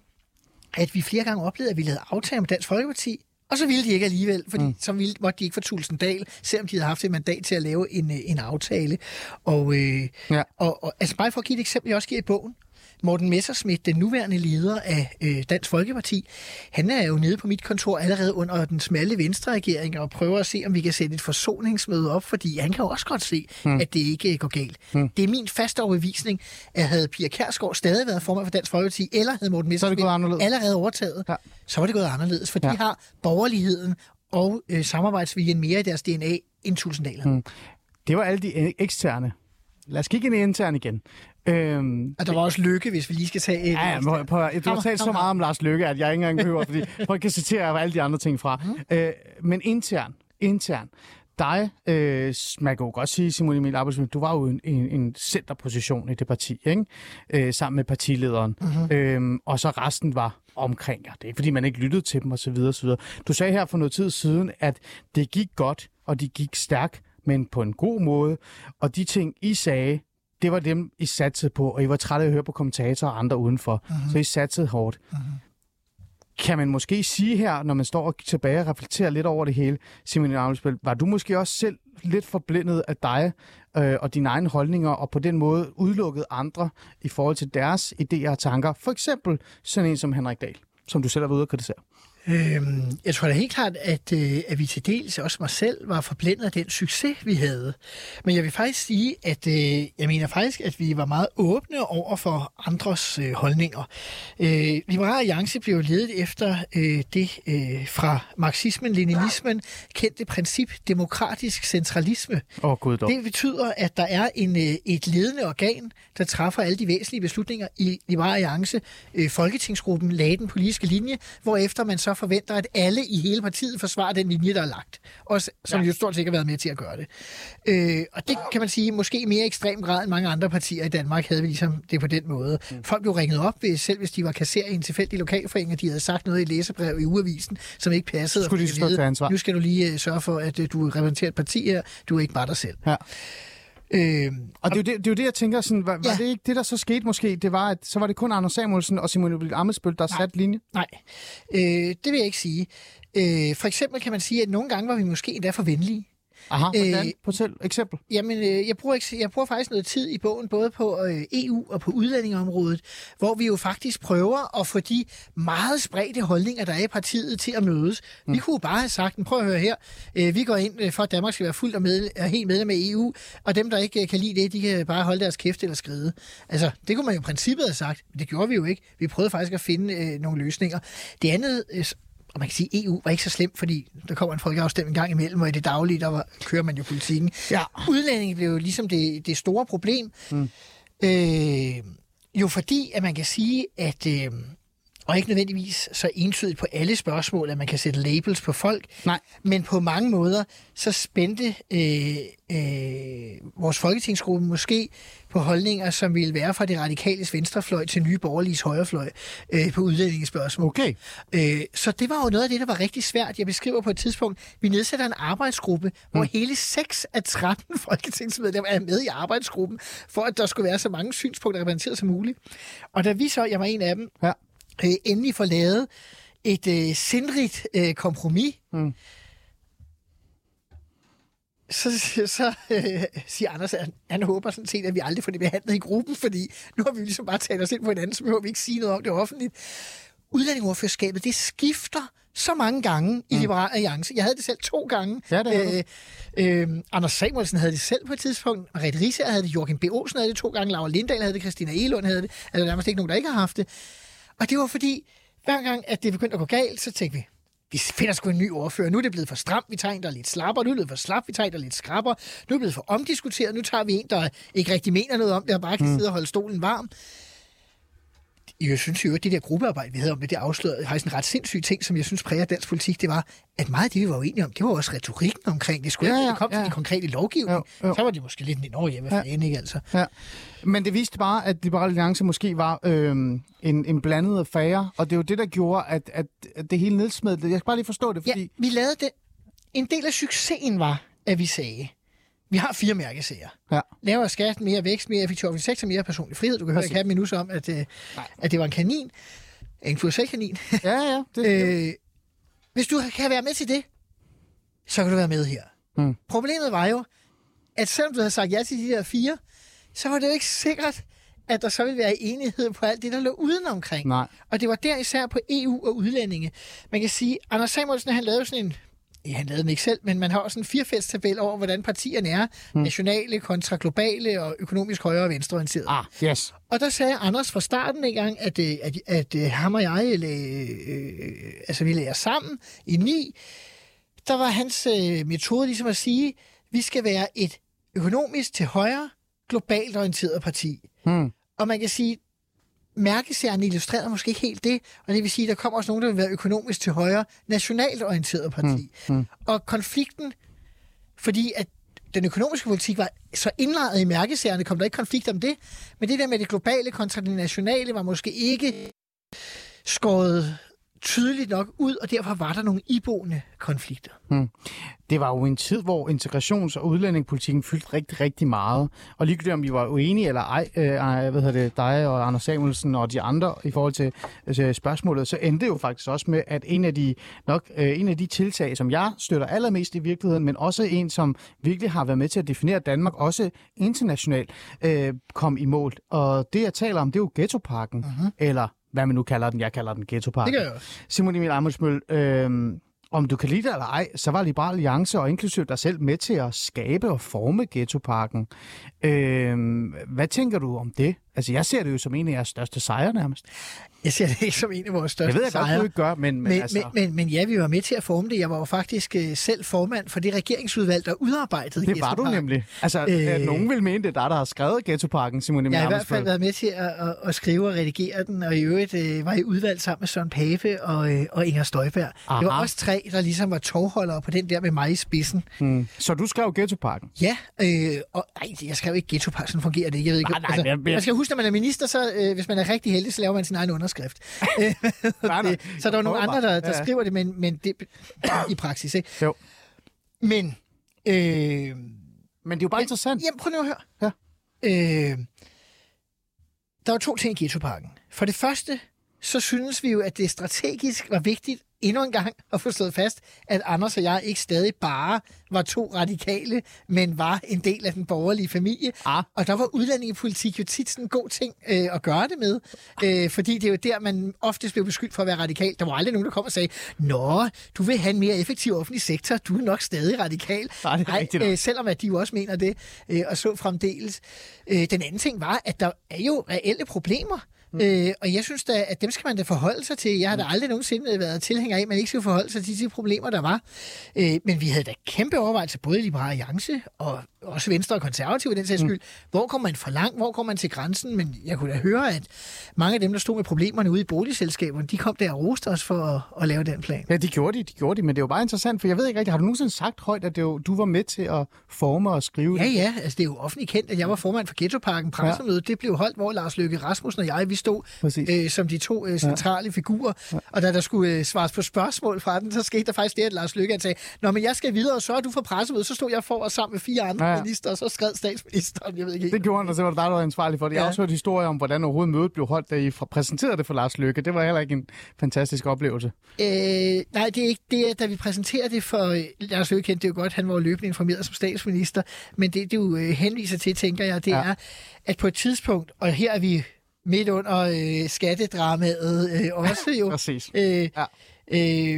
S2: at vi flere gange oplevede, at vi lavede aftaler med Dansk Folkeparti, og så ville de ikke alligevel, fordi mm. så ville, måtte de ikke få Tulsendal, selvom de havde haft et mandat til at lave en, øh, en aftale. Og, øh,
S1: Ja.
S2: og, og altså bare for at give et eksempel, jeg også giver i bogen. Morten Messerschmidt, den nuværende leder af øh, Dansk Folkeparti, han er jo nede på mit kontor allerede under den smalle venstre-regering og prøver at se, om vi kan sætte et forsoningsmøde op, fordi han kan jo også godt se, hmm. at det ikke øh, går galt. Hmm. Det er min faste overbevisning, at havde Pia Kærsgaard stadig været formand for Dansk Folkeparti, eller havde Morten Messerschmidt allerede overtaget, ja. så var det gået anderledes, for ja. de har borgerligheden og øh, samarbejdsviljen mere i deres DNA end Tulsendal. Hmm.
S1: Det var alle de eksterne. Lad os kigge ind i intern igen.
S2: Øhm, og der var også Lykke, hvis vi lige skal tage...
S1: Ja, ja på, på, du har talt så meget om Lars Lykke, at jeg ikke engang behøver, fordi jeg kan citere alle de andre ting fra. Mm. Øh, men intern, intern, dig, øh, man kan jo godt sige, Simon Emil Arbejdsmiddel, du var jo en, en, en centerposition i det parti, ikke? Øh, sammen med partilederen. Mm-hmm. Øhm, og så resten var omkring jer. Det er ikke, fordi man ikke lyttede til dem osv. osv. Du sagde her for noget tid siden, at det gik godt, og det gik stærkt, men på en god måde. Og de ting, I sagde, det var dem, I satsede på, og I var trætte af at høre på kommentatorer og andre udenfor. Uh-huh. Så I satsede hårdt. Uh-huh. Kan man måske sige her, når man står og tilbage og reflekterer lidt over det hele, Simon Amelsbøl, var du måske også selv lidt forblindet af dig øh, og dine egne holdninger, og på den måde udelukket andre i forhold til deres idéer og tanker? For eksempel sådan en som Henrik Dahl, som du selv har været ude at kritisere.
S2: Øhm, jeg tror da helt klart, at, øh, at vi til dels, også mig selv, var forblændet af den succes, vi havde. Men jeg vil faktisk sige, at øh, jeg mener faktisk, at vi var meget åbne over for andres øh, holdninger. Øh, Liberale Alliance blev ledet efter øh, det øh, fra marxismen, leninismen, kendte princip demokratisk centralisme.
S1: Oh, God,
S2: det betyder, at der er en, øh, et ledende organ, der træffer alle de væsentlige beslutninger i Liberale Alliance. Øh, Folketingsgruppen lagde den politiske linje, hvorefter man så forventer, at alle i hele partiet forsvarer den linje, der er lagt. Og som ja. jo stort set ikke har været med til at gøre det. Øh, og det kan man sige, måske mere ekstrem grad end mange andre partier i Danmark havde vi ligesom det på den måde. Mm. Folk blev ringet op, ved, selv hvis de var kasserer i en tilfældig lokalforening, og de havde sagt noget i læsebrev i ugeavisen, som ikke passede.
S1: Skulle de stå til ansvar?
S2: Nu skal du lige uh, sørge for, at uh, du repræsenterer et parti her. Du er ikke bare dig selv.
S1: Ja. Øh, og det er, jo det, det er jo det, jeg tænker, sådan, var, ja. var det ikke det, der så skete måske? Det var, at så var det kun Anders Samuelsen og Simon Emil Amesbøl, der
S2: Nej.
S1: satte linje?
S2: Nej, øh, det vil jeg ikke sige. Øh, for eksempel kan man sige, at nogle gange var vi måske endda for venlige.
S1: Aha, hvordan? Øh, selv eksempel.
S2: Jamen, øh, jeg, bruger ikke, jeg bruger faktisk noget tid i bogen, både på øh, EU og på udlændingeområdet, hvor vi jo faktisk prøver at få de meget spredte holdninger, der er i partiet, til at mødes. Mm. Vi kunne bare have sagt, prøv at høre her, øh, vi går ind øh, for, at Danmark skal være fuldt og med, er helt medlem af EU, og dem, der ikke øh, kan lide det, de kan bare holde deres kæft eller skride. Altså, det kunne man jo i princippet have sagt, men det gjorde vi jo ikke. Vi prøvede faktisk at finde øh, nogle løsninger. Det andet, øh, og man kan sige, at EU var ikke så slemt, fordi der kommer en folkeafstemning gang imellem, og i det daglige, der var, kører man jo politikken. Ja. Udlændinge blev jo ligesom det, det store problem. Mm. Øh, jo fordi, at man kan sige, at... Øh, og ikke nødvendigvis så entydigt på alle spørgsmål, at man kan sætte labels på folk.
S1: Nej.
S2: Men på mange måder, så spændte øh, øh, vores folketingsgruppe måske på holdninger, som ville være fra det radikales venstrefløj til nye borgerliges højrefløj øh, på udlændingespørgsmål.
S1: Okay.
S2: Øh, så det var jo noget af det, der var rigtig svært. Jeg beskriver på et tidspunkt, vi nedsætter en arbejdsgruppe, mm. hvor hele 6 af 13 <laughs> folketingsmedlemmer er med i arbejdsgruppen, for at der skulle være så mange synspunkter repræsenteret som muligt. Og da vi så, jeg var en af dem, ja øh, endelig får lavet et øh, sindrigt øh, kompromis, mm. så, så øh, siger Anders, at han håber sådan set, at vi aldrig får det behandlet i gruppen, fordi nu har vi ligesom bare talt os ind på hinanden, så behøver vi ikke sige noget om det offentligt. Udlændingeordførerskabet, det skifter så mange gange i mm. Liberal Alliance. Jeg havde det selv to gange.
S1: Ja, det
S2: øh, øh, Anders Samuelsen havde det selv på et tidspunkt. Merete Risse havde det. Joachim B. Olsen havde det to gange. Laura Lindahl havde det. Christina Elund havde det. Altså, der er nærmest ikke nogen, der ikke har haft det. Og det var fordi, hver gang, at det begyndte at gå galt, så tænkte vi, vi finder sgu en ny ordfører. Nu er det blevet for stramt, vi tager en, der er lidt slapper. Nu er det blevet for slap, vi tager en, der er lidt skrabber. Nu er det blevet for omdiskuteret, nu tager vi en, der ikke rigtig mener noget om det, og bare kan mm. sidde og holde stolen varm jeg synes jo, at det der gruppearbejde, vi havde om det, det afslørede har sådan en ret sindssyg ting, som jeg synes præger dansk politik, det var, at meget af det, vi var uenige om, det var også retorikken omkring det. Skulle ja, ja, det kom ja. til den konkrete lovgivning, jo, jo. så var det måske lidt en år hjemme ja. ikke altså?
S1: Ja. Men det viste bare, at Liberale Alliance måske var øh, en, en blandet affære, og det er jo det, der gjorde, at, at, at det hele nedsmed. Jeg skal bare lige forstå det, fordi...
S2: Ja, vi lavede det. En del af succesen var, at vi sagde, vi har fire mærkesager. Ja. Lavere skat, mere vækst, mere effektiv offentlig sektor, mere personlig frihed. Du kan høre, at have minus om, at, øh, at det var en kanin. En USA-kanin.
S1: Ja, ja. <laughs> Det,
S2: øh, hvis du kan være med til det, så kan du være med her. Mm. Problemet var jo, at selvom du havde sagt ja til de der fire, så var det jo ikke sikkert, at der så ville være enighed på alt det, der lå udenomkring.
S1: Nej.
S2: Og det var der især på EU og udlændinge. Man kan sige, Anders Samuelsen, han lavede sådan en Ja, han lavede den ikke selv, men man har også en firefældstabel over, hvordan partierne er. Hmm. Nationale kontra globale og økonomisk højre og venstreorienteret.
S1: Ah, yes.
S2: Og der sagde Anders fra starten en gang, at, øh, at, at, at ham og jeg, øh, øh, altså vi lærer sammen i ni, der var hans øh, metode ligesom at sige, vi skal være et økonomisk til højre, globalt orienteret parti.
S1: Hmm.
S2: Og man kan sige, mærkeserien illustrerede måske ikke helt det, og det vil sige, at der kommer også nogen, der vil være økonomisk til højre, nationalt orienteret parti. Mm. Mm. Og konflikten, fordi at den økonomiske politik var så indlejret i mærkeserierne, kom der ikke konflikt om det, men det der med det globale kontra det nationale var måske ikke skåret tydeligt nok ud, og derfor var der nogle iboende konflikter.
S1: Hmm. Det var jo en tid, hvor integrations- og udlændingepolitikken fyldte rigtig, rigtig meget. Og ligegyldigt om vi var uenige eller ej, øh, hvad hedder det, dig og Anders Samuelsen og de andre i forhold til altså, spørgsmålet, så endte det jo faktisk også med, at en af de nok øh, en af de tiltag, som jeg støtter allermest i virkeligheden, men også en, som virkelig har været med til at definere Danmark, også internationalt, øh, kom i mål. Og det, jeg taler om, det er jo ghettoparken, uh-huh. eller hvad man nu kalder den. Jeg kalder den ghettoparken.
S2: Det gør jeg også.
S1: Simon Emil Amelsmøl, øh, om du kan lide det eller ej, så var Liberal Alliance og inklusiv dig selv med til at skabe og forme ghettoparken. Øh, hvad tænker du om det? Altså, jeg ser det jo som en af jeres største sejre nærmest.
S2: Jeg ser det ikke som en af vores største
S1: Jeg ved jeg godt,
S2: sejre.
S1: du ikke gør, men, men,
S2: Men,
S1: altså...
S2: men, men, men ja, vi var med til at forme det. Jeg var jo faktisk øh, selv formand for det regeringsudvalg, der udarbejdede
S1: det var du
S2: Ghettoparken.
S1: nemlig. Altså,
S2: Øh,
S1: nogen vil mene, det er dig, der har skrevet ghettoparken, Simon
S2: Jeg har i hvert fald været med til at, at, at skrive og redigere den, og i øvrigt øh, var i udvalg sammen med Søren Pape og, øh, og Inger Støjberg.
S1: Aha.
S2: Det var os tre, der ligesom var tovholdere på den der med mig i spidsen.
S1: Hmm. Så du skrev ghettoparken?
S2: Ja, øh, og ej, jeg skrev ikke ghettopark, sådan fungerer det ikke. Jeg ved ikke
S1: Nej, nej, jeg- jeg-
S2: man skal huske, når man er minister, så øh, hvis man er rigtig heldig, så laver man sin egen underskrift. <laughs> Øh, <laughs> det, så der er nogle andre, der, der
S1: Ja.
S2: skriver det, men, men det i praksis, ikke?
S1: Jo.
S2: Men, øh,
S1: Men det er jo bare interessant.
S2: Jamen, prøv nu at høre. Ja. Øh, der var to ting i ghettoparken. For det første, så synes vi jo, at det strategisk var vigtigt endnu en gang at få slået fast, at Anders og jeg ikke stadig bare var to radikale, men var en del af den borgerlige familie.
S1: Ah.
S2: Og der var udlændingepolitik jo tit sådan en god ting øh, at gøre det med, øh, fordi det er jo der, man oftest blev beskyldt for at være radikal. Der var aldrig nogen, der kom og sagde, Nå, du vil have en mere effektiv offentlig sektor, du er nok stadig radikal.
S1: Nej, det er nok.
S2: øh, selvom at de jo også mener det, øh, og så fremdeles. Øh, den anden ting var, at der er jo reelle problemer. Mm. Øh, og jeg synes da, at dem skal man da forholde sig til. Jeg har da aldrig nogensinde været tilhænger af, at man ikke skal forholde sig til de problemer, der var. Øh, men vi havde da kæmpe overvejelser, både i Liberale Alliance og også Venstre og Konservative i den sags skyld. Mm. Hvor kommer man for langt? Hvor kommer man til grænsen? Men jeg kunne da høre, at mange af dem, der stod med problemerne ude i boligselskaberne, de kom der og roste os for at, at lave den plan.
S1: Ja, de gjorde de, de gjorde de, men det er jo bare interessant, for jeg ved ikke rigtigt, har du nogensinde sagt højt, at det jo, du var med til at forme og skrive
S2: Ja,
S1: det?
S2: ja, altså det er jo offentligt kendt, at jeg var formand for Ghettoparken. Pressemødet, det blev holdt, hvor Lars Løkke Rasmussen og jeg, vi stod
S1: Præcis.
S2: øh, som de to øh, centrale ja. figurer. Ja. Og da der skulle øh, svares på spørgsmål fra den, så skete der faktisk det, at Lars Løkke sagde, Nå, men jeg skal videre, og så er du for pressemødet. Så stod jeg for og sammen med fire andre
S1: Ja,
S2: ja,
S1: ja.
S2: ja. minister, og så skred statsministeren. Jeg ved ikke helt.
S1: Det gjorde han, og så var det dig, der var ansvarlig for det. Jeg har
S2: Ja.
S1: også hørt historier om, hvordan overhovedet mødet blev holdt, da I præsenterede det for Lars Løkke. Det var heller ikke en fantastisk oplevelse.
S2: Øh, nej, det er ikke det, da vi præsenterer det for... øh, Lars Løkke kendte det jo godt, han var løbende informeret som statsminister, men det, du øh, henviser til, tænker jeg, det
S1: Ja.
S2: ja. er, at på et tidspunkt, og her er vi midt under øh, skattedramaet øh, også jo, <laughs>
S1: Præcis.
S2: øh,
S1: Ja.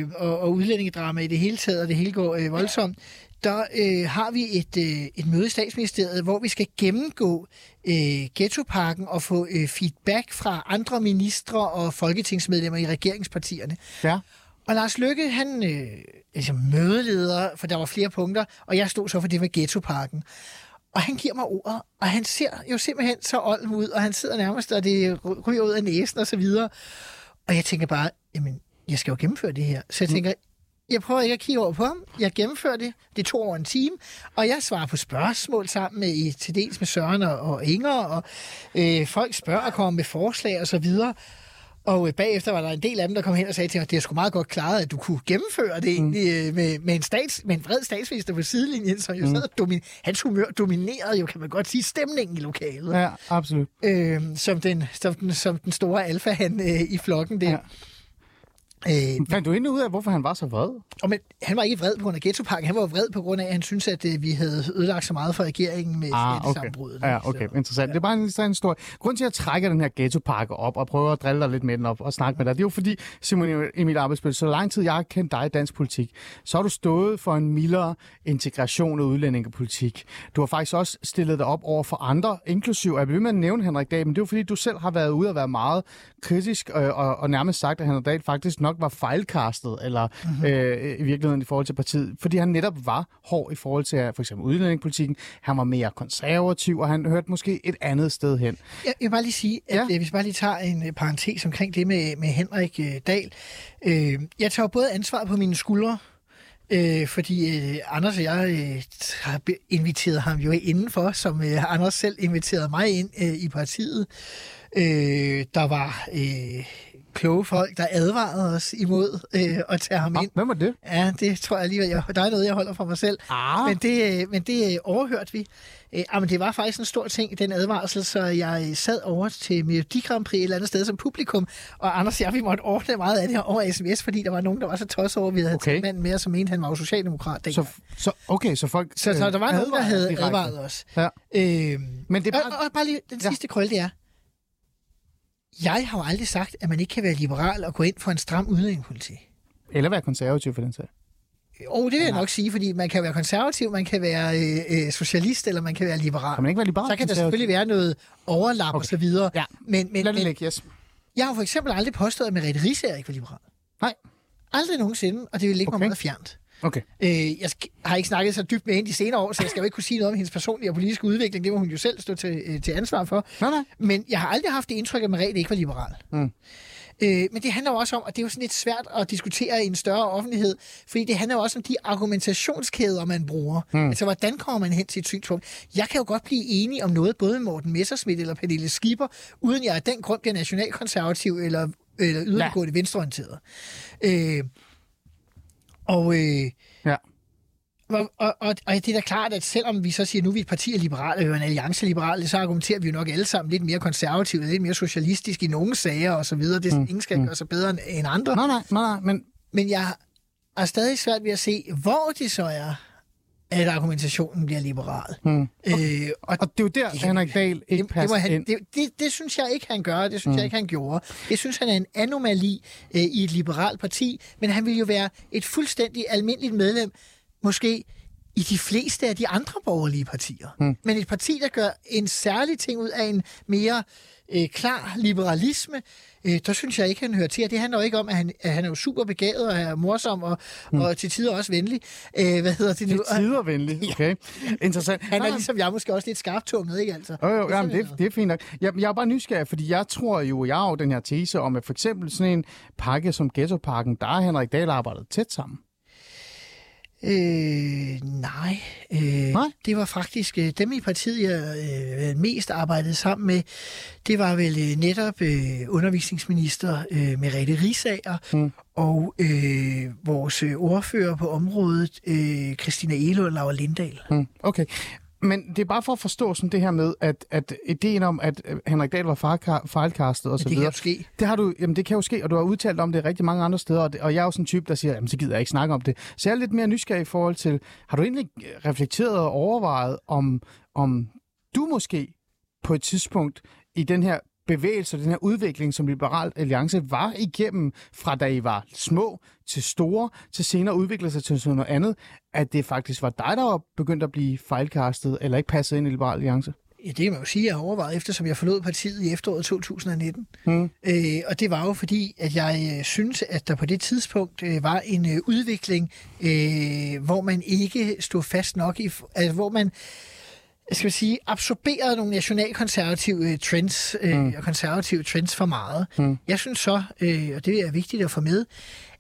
S2: øh, og, og udlændingedrama i det hele taget, og det hele går øh, voldsomt, der øh, har vi et, øh, et møde i statsministeriet, hvor vi skal gennemgå øh, ghettoparken og få øh, feedback fra andre ministre og folketingsmedlemmer i regeringspartierne.
S1: Ja.
S2: Og Lars Lykke, han øh, altså mødeleder, for der var flere punkter, og jeg stod så for det med ghettoparken. Og han giver mig ordet, og han ser jo simpelthen så olden ud, og han sidder nærmest, og det ryger ud af næsen og så videre. Og jeg tænker bare, jamen, jeg skal jo gennemføre det her. Så jeg tænker, jeg prøver ikke at kigge over på ham. Jeg gennemfører det. Det tog over en time. Og jeg svarer på spørgsmål sammen med, til dels med Søren og, og Inger. Og øh, folk spørger og kommer med forslag og så videre. Og øh, bagefter var der en del af dem, der kom hen og sagde til mig, det er sgu meget godt klaret, at du kunne gennemføre det egentlig øh, med, med, en stats, med en bred statsminister på sidelinjen, som jo sad og domin, hans humør dominerede jo, kan man godt sige, stemningen i lokalet.
S1: Ja, absolut.
S2: Øh, som, den, som, den, som den store alfa han øh, i flokken der.
S1: Ja.
S2: Ja. Øh,
S1: Fandt du endnu ud af, hvorfor han var så vred?
S2: og men, han var ikke vred på grund af ghettopakken, han var vred på grund af, at han synes, at øh, vi havde ødelagt så meget for regeringen med
S1: Ah, okay.
S2: skattesammenbruddet.
S1: Ja, okay. Interessant. Det er bare en interessant historie. Grunden til, at jeg trækker den her ghettopakke op og prøver at drille dig lidt med den op og snakke med dig, det er jo fordi, Simon Emil Arbejdsbøl, så lang tid jeg har kendt dig i dansk politik, så har du stået for en mildere integration af udlændingepolitik. Du har faktisk også stillet dig op over for andre, inklusiv, og jeg vil med at nævne Henrik Dahl, men det er jo fordi, du selv har været ude og være meget kritisk øh, og, og nærmest sagt, at Henrik Dahl faktisk nok var fejlkastet, eller mm-hmm. øh, i virkeligheden i forhold til partiet, fordi han netop var hård i forhold til for eksempel udlændingepolitikken. Han var mere konservativ, og han hørte måske et andet sted hen.
S2: Jeg, jeg vil bare lige sige, at
S1: Ja.
S2: øh, hvis vi bare lige tager en øh, parentes omkring det med, med Henrik øh, Dahl. Øh, jeg tager både ansvaret på mine skuldre, øh, fordi øh, Anders og jeg øh, har inviteret ham jo indenfor, som øh, Anders selv inviterede mig ind øh, i partiet. Øh, der var øh, kloge folk, der advarede os imod øh, at tage ham
S1: Nå,
S2: ind.
S1: hvem var det?
S2: Ja, det tror jeg alligevel, jeg, der er noget, jeg holder for mig selv.
S1: Ah.
S2: Men det, øh, men det øh, overhørte vi. Øh, ah, men det var faktisk en stor ting, den advarsel, så jeg øh, sad over til Melodi Grand Prix et eller andet sted som publikum, og Anders og jeg, vi måtte ordne meget af det her over sms, fordi der var nogen, der var så tosset over, at vi havde
S1: Okay.
S2: manden med, som mente, han var jo socialdemokrat dengang.
S1: Så, så, okay, så folk...
S2: Så, så der var
S1: øh,
S2: nogen, der havde
S1: direkte.
S2: advaret os.
S1: Ja.
S2: Øh,
S1: Men det er
S2: og,
S1: bare...
S2: og bare lige den
S1: Ja.
S2: sidste krølle, det er, jeg har jo aldrig sagt, at man ikke kan være liberal og gå ind for en stram udlændingepolitik.
S1: Eller være konservativ for den sag.
S2: Jo, det vil jeg nok sige, fordi man kan være konservativ, man kan være øh, øh, socialist, eller man kan være liberal.
S1: Kan man ikke være liberal?
S2: Så kan der selvfølgelig være noget overlap okay. og så videre.
S1: Ja.
S2: Men, men,
S1: Lad det ligge, yes.
S2: jeg har for eksempel aldrig påstået, at Merete Risager ikke var liberal.
S1: Nej.
S2: Aldrig nogensinde, og det vil ligge. Okay. mig meget fjernt.
S1: Okay.
S2: Øh, jeg har ikke snakket så dybt med hende de senere år, så jeg skal jo ikke kunne sige noget om hendes personlige og politiske udvikling. Det må hun jo selv stå til, øh, til ansvar for.
S1: Nej, nej.
S2: Men jeg har aldrig haft det indtryk, at Merete ikke var liberal.
S1: Mm.
S2: Øh, men det handler jo også om, og det er jo sådan lidt svært at diskutere i en større offentlighed, fordi det handler jo også om de argumentationskæder, man bruger. Mm. Altså, hvordan kommer man hen til et synspunkt? Jeg kan jo godt blive enig om noget, både Morten Messerschmidt eller Pernille Skipper, uden jeg af den grund bliver nationalkonservativ eller, eller yderliggående venstreorienteret. Øh, og... Øh,
S1: Ja.
S2: og, og, og, og det er da klart, at selvom vi så siger, at nu er vi et parti af liberale, eller en alliance liberale, så argumenterer vi jo nok alle sammen lidt mere konservativt, lidt mere socialistisk i nogle sager og så videre. Det mm. ingen skal gøre sig bedre end, andre.
S1: Nej, nej, nej, nej, men
S2: Men jeg er stadig svært ved at se, hvor det så er, at argumentationen bliver liberal.
S1: Mm.
S2: Øh, og
S1: Og det er jo der, Henrik Dahl ikke
S2: det, det,
S1: passer
S2: han,
S1: ind.
S2: det, det, det synes jeg ikke, han gør, det synes mm. jeg ikke, han gjorde. Jeg synes, han er en anomali øh, i et liberalt parti, men han vil jo være et fuldstændig almindeligt medlem, måske i de fleste af de andre borgerlige partier. Mm. Men et parti, der gør en særlig ting ud af en mere øh, klar liberalisme, øh, der synes jeg ikke, han hører til. Og det handler jo ikke om, at han, at han er jo super begavet og er morsom og, mm. og til tider også venlig. Øh, hvad hedder det nu?
S1: Det er tidervenligt, <laughs> okay. Interessant.
S2: Han er
S1: Nej,
S2: ligesom jeg måske også lidt skarptunget, ikke altså?
S1: Jo, jo, jamen, det, det er fint nok. Jeg, jeg er bare nysgerrig, fordi jeg tror jo, jeg har jo den her tese om, at for eksempel sådan en pakke som Ghetto-pakken, der har Henrik Dahl arbejdet tæt sammen.
S2: Øh, nej. Øh,
S1: Nej?
S2: Det var faktisk øh, dem i partiet, jeg øh, mest arbejdede sammen med. Det var vel øh, netop øh, undervisningsminister øh, Merete Risager
S1: Mm.
S2: og øh, vores øh, ordfører på området, øh, Christina Elund og Laura Lindahl.
S1: Mm, okay. Men det er bare for at forstå sådan det her med, at, at ideen om, at øh, Henrik Dahl var fejlkastet og så
S2: det kan jo ske.
S1: Det har du, jamen det kan jo ske, og du har udtalt om det rigtig mange andre steder, og, det, og jeg er jo sådan en type, der siger, jamen så gider jeg ikke snakke om det. Så jeg er lidt mere nysgerrig i forhold til, har du egentlig reflekteret og overvejet, om, om du måske på et tidspunkt i den her bevægelse, den her udvikling, som Liberal Alliance var igennem, fra da I var små til store, til senere udviklede sig til sådan noget andet, at det faktisk var dig, der var begyndt at blive fejlkastet, eller ikke passet ind i Liberal Alliance?
S2: Ja, det kan man jo sige, jeg har overvejet, eftersom jeg forlod partiet i efteråret 2019.
S1: Mm.
S2: Øh, og det var jo fordi, at jeg øh, synes, at der på det tidspunkt øh, var en øh, udvikling, øh, hvor man ikke stod fast nok, i, altså, hvor man skal vi sige, absorberede nogle nationalkonservative øh, trends øh, mm. og konservative trends for meget. Mm. Jeg synes så, øh, og det er vigtigt at få med,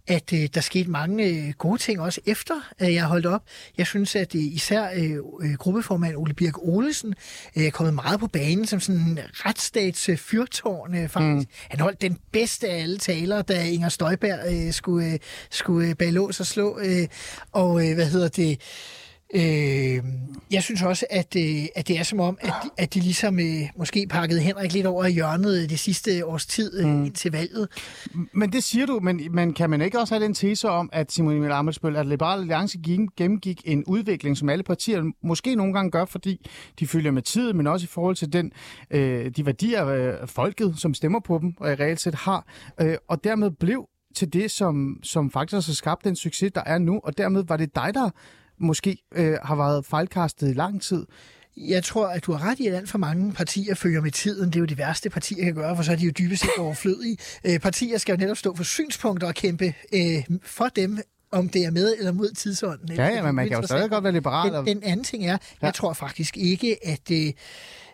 S2: at øh, der skete mange øh, gode ting også efter, at jeg holdt op. Jeg synes, at øh, især øh, øh, gruppeformand Ole Birk Olesen øh, er kommet meget på banen som sådan en retsstats øh, fyrtårn, øh, faktisk. Mm. Han holdt den bedste af alle taler, da Inger Støjberg øh, skulle, øh, skulle øh, bag lås og slå. Øh, og øh, hvad hedder det? Øh, jeg synes også, at, øh, at det er som om, at, at de ligesom øh, måske pakkede Henrik lidt over i hjørnet det sidste års tid øh, mm. indtil valget.
S1: Men det siger du, men, men kan man ikke også have den tese om, at Simon Emil Amitsbøll, at Liberale Alliance gik, gennemgik en udvikling, som alle partier måske nogle gange gør, fordi de følger med tiden, men også i forhold til den, øh, de værdier, øh, folket, som stemmer på dem, og i reelt set har, øh, og dermed blev til det, som, som faktisk har skabt den succes, der er nu, og dermed var det dig, der måske øh, har været fejlkastet i lang tid.
S2: Jeg tror, at du har ret i, at alt for mange partier følger med tiden. Det er jo det værste, partier kan gøre, for så er de jo dybest set overflødige. Øh, partier skal jo netop stå for synspunkter og kæmpe øh, for dem, om det er med eller mod tidsånden.
S1: Ja, ja, men man kan jo stadig godt være liberal.
S2: Den, den anden ting er, jeg tror faktisk ikke, at, øh,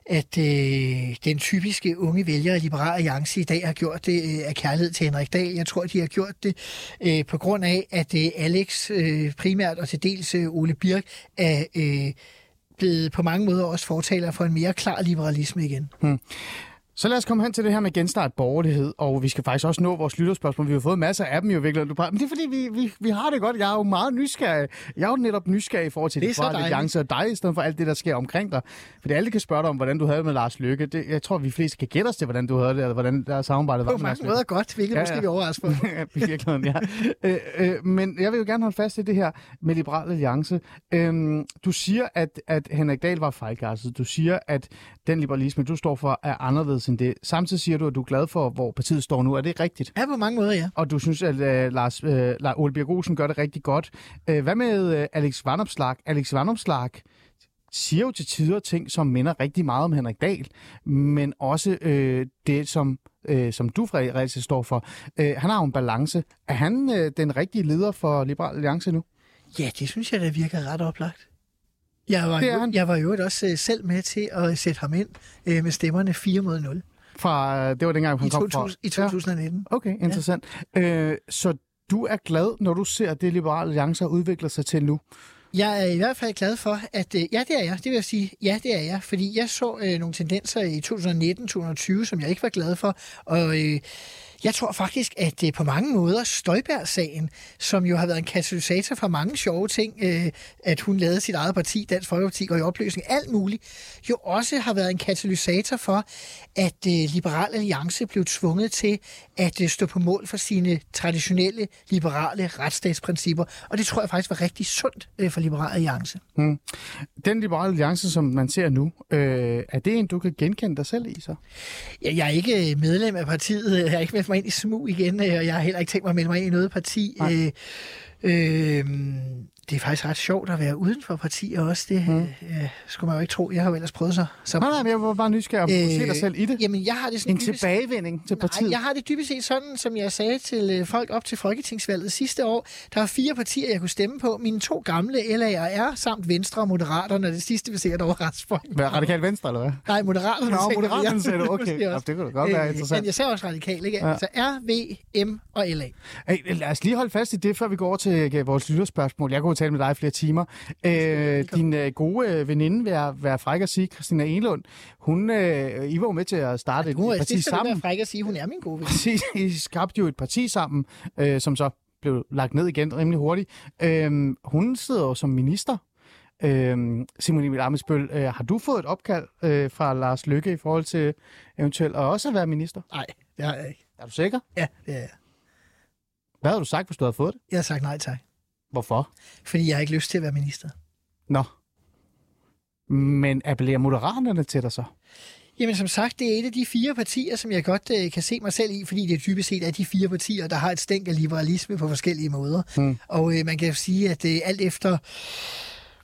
S2: at øh, den typiske unge vælger af Liberal Alliance i dag har gjort det øh, af kærlighed til Henrik Dahl. Jeg tror, de har gjort det øh, på grund af, at øh, Alex øh, primært og til dels øh, Ole Birk er øh, blevet på mange måder også fortaler for en mere klar liberalisme igen. Hmm.
S1: Så lad os komme hen til det her med genstart borgerlighed, og vi skal faktisk også nå vores lytterspørgsmål. Vi har fået masser af dem jo virkelig. Du Men det er fordi, vi, vi, vi har det godt. Jeg er jo meget nysgerrig. Jeg er jo netop nysgerrig i forhold til
S2: Det
S1: det. Alliance og dig, i stedet for alt det, der sker omkring dig. Fordi alle kan spørge dig om, hvordan du havde det med Lars Lykke. Det, jeg tror, vi fleste kan gætte os til, hvordan du havde det, eller hvordan der samarbejdet var
S2: På
S1: med Lars
S2: mange
S1: Løkke.
S2: måder godt, hvilket
S1: Ja,
S2: ja, måske vi overraske på. <laughs>
S1: I virkeligheden, ja. Øh, øh, men jeg vil jo gerne holde fast i det her med Liberal Alliance. Øhm, du siger, at, at Henrik Dahl var fejlkastet. Du siger, at den liberalisme, du står for, er anderledes end det. Samtidig siger du, at du er glad for, hvor partiet står nu. Er det rigtigt?
S2: Ja, på mange måder, ja.
S1: Og du synes, at øh, Lars, øh, Ole Birk Olsen gør det rigtig godt. Øh, hvad med øh, Alex Vanopslag? Alex Vanopslag siger jo til tider ting, som minder rigtig meget om Henrik Dahl, men også øh, det, som, øh, som du, Frederik, står for. Øh, han har jo en balance. Er han øh, den rigtige leder for Liberal Alliance nu?
S2: Ja, det synes jeg, der virker ret oplagt. Jeg var,
S1: Det er
S2: jo,
S1: han.
S2: jeg var jo også øh, selv med til at sætte ham ind øh, med stemmerne 4 mod 0
S1: Fra, øh, det var dengang, han
S2: i,
S1: kom
S2: 2000, i
S1: fra...
S2: 2019.
S1: Ja, okay, interessant. Ja. Øh, så du er glad, når du ser det, Liberal Alliance har udviklet sig til nu?
S2: Jeg er i hvert fald glad for, at øh, ja, det er jeg. Det vil jeg sige, ja, det er jeg. Fordi jeg så øh, nogle tendenser i 2019-2020, som jeg ikke var glad for. Og øh, jeg tror faktisk, at det på mange måder Støjberg-sagen, som jo har været en katalysator for mange sjove ting, øh, at hun lavede sit eget parti, Dansk Folkeparti, går i opløsning, alt muligt, jo også har været en katalysator for, at øh, Liberal Alliance blev tvunget til at øh, stå på mål for sine traditionelle liberale retsstatsprincipper. Og det tror jeg faktisk var rigtig sundt øh, for Liberal Alliance.
S1: Den Liberale Alliance, som man ser nu, øh, er det en, du kan genkende dig selv i så?
S2: Jeg, jeg er ikke øh, medlem af partiet. Jeg har ikke meldt mig ind i SMU igen, og jeg har heller ikke tænkt mig at melde mig ind i noget parti.
S1: Nej.
S2: Øh, øh, det er faktisk ret sjovt at være uden for partier også. Det mm. øh, skulle man jo ikke tro. Jeg har jo ellers prøvet sig. Så,
S1: Nej, nej, men jeg var bare nysgerrig om øh, se dig selv i det.
S2: Jamen, jeg har det sådan
S1: En
S2: dybest-
S1: tilbagevending til partiet.
S2: Nej, jeg har det dybest set sådan, som jeg sagde til øh, folk op til Folketingsvalget sidste år. Der er fire partier, jeg kunne stemme på. Mine to gamle LA'er samt Venstre og Moderaterne. Det sidste vil sikkert overraske folk.
S1: Hvad, radikal venstre, eller hvad?
S2: Nej, Moderaterne.
S1: Nå, Moderaterne sagde du. Okay. Ja, det kunne da godt være
S2: Øh,
S1: interessant.
S2: Men jeg ser også radikal, ikke?
S1: Ja.
S2: Ja. Altså R, V, M og LA.
S1: Hey, lad os lige holde fast i det, før vi går over til øh, vores lytterspørgsmål. Jeg kunne jo tale med dig i flere timer. Øh, din øh, gode øh, veninde, vil jeg være fræk at sige, Christina Elund, hun, øh, I var jo med til at starte et
S2: er
S1: parti
S2: det skal du være
S1: sammen.
S2: fræk at sige, hun er min gode ven.
S1: Præcis, I skabte jo et parti sammen, øh, som så blev lagt ned igen rimelig hurtigt. Øh, hun sidder jo som minister. Øh, Simon Emil Amesbøl, øh, har du fået et opkald øh, fra Lars Lykke i forhold til eventuelt at også at være minister?
S2: Nej, det har jeg ikke.
S1: Er du sikker?
S2: Ja, det er jeg.
S1: Hvad havde du sagt, hvis du havde fået det?
S2: Jeg har sagt nej tak.
S1: Hvorfor?
S2: Fordi jeg har ikke lyst til at være minister.
S1: Nå. Men appellerer moderaterne til dig så?
S2: Jamen som sagt, det er et af de fire partier, som jeg godt øh, kan se mig selv i, fordi det dybest set er de fire partier, der har et stænk af liberalisme på forskellige måder.
S1: Hmm.
S2: Og øh, man kan sige, at øh, alt efter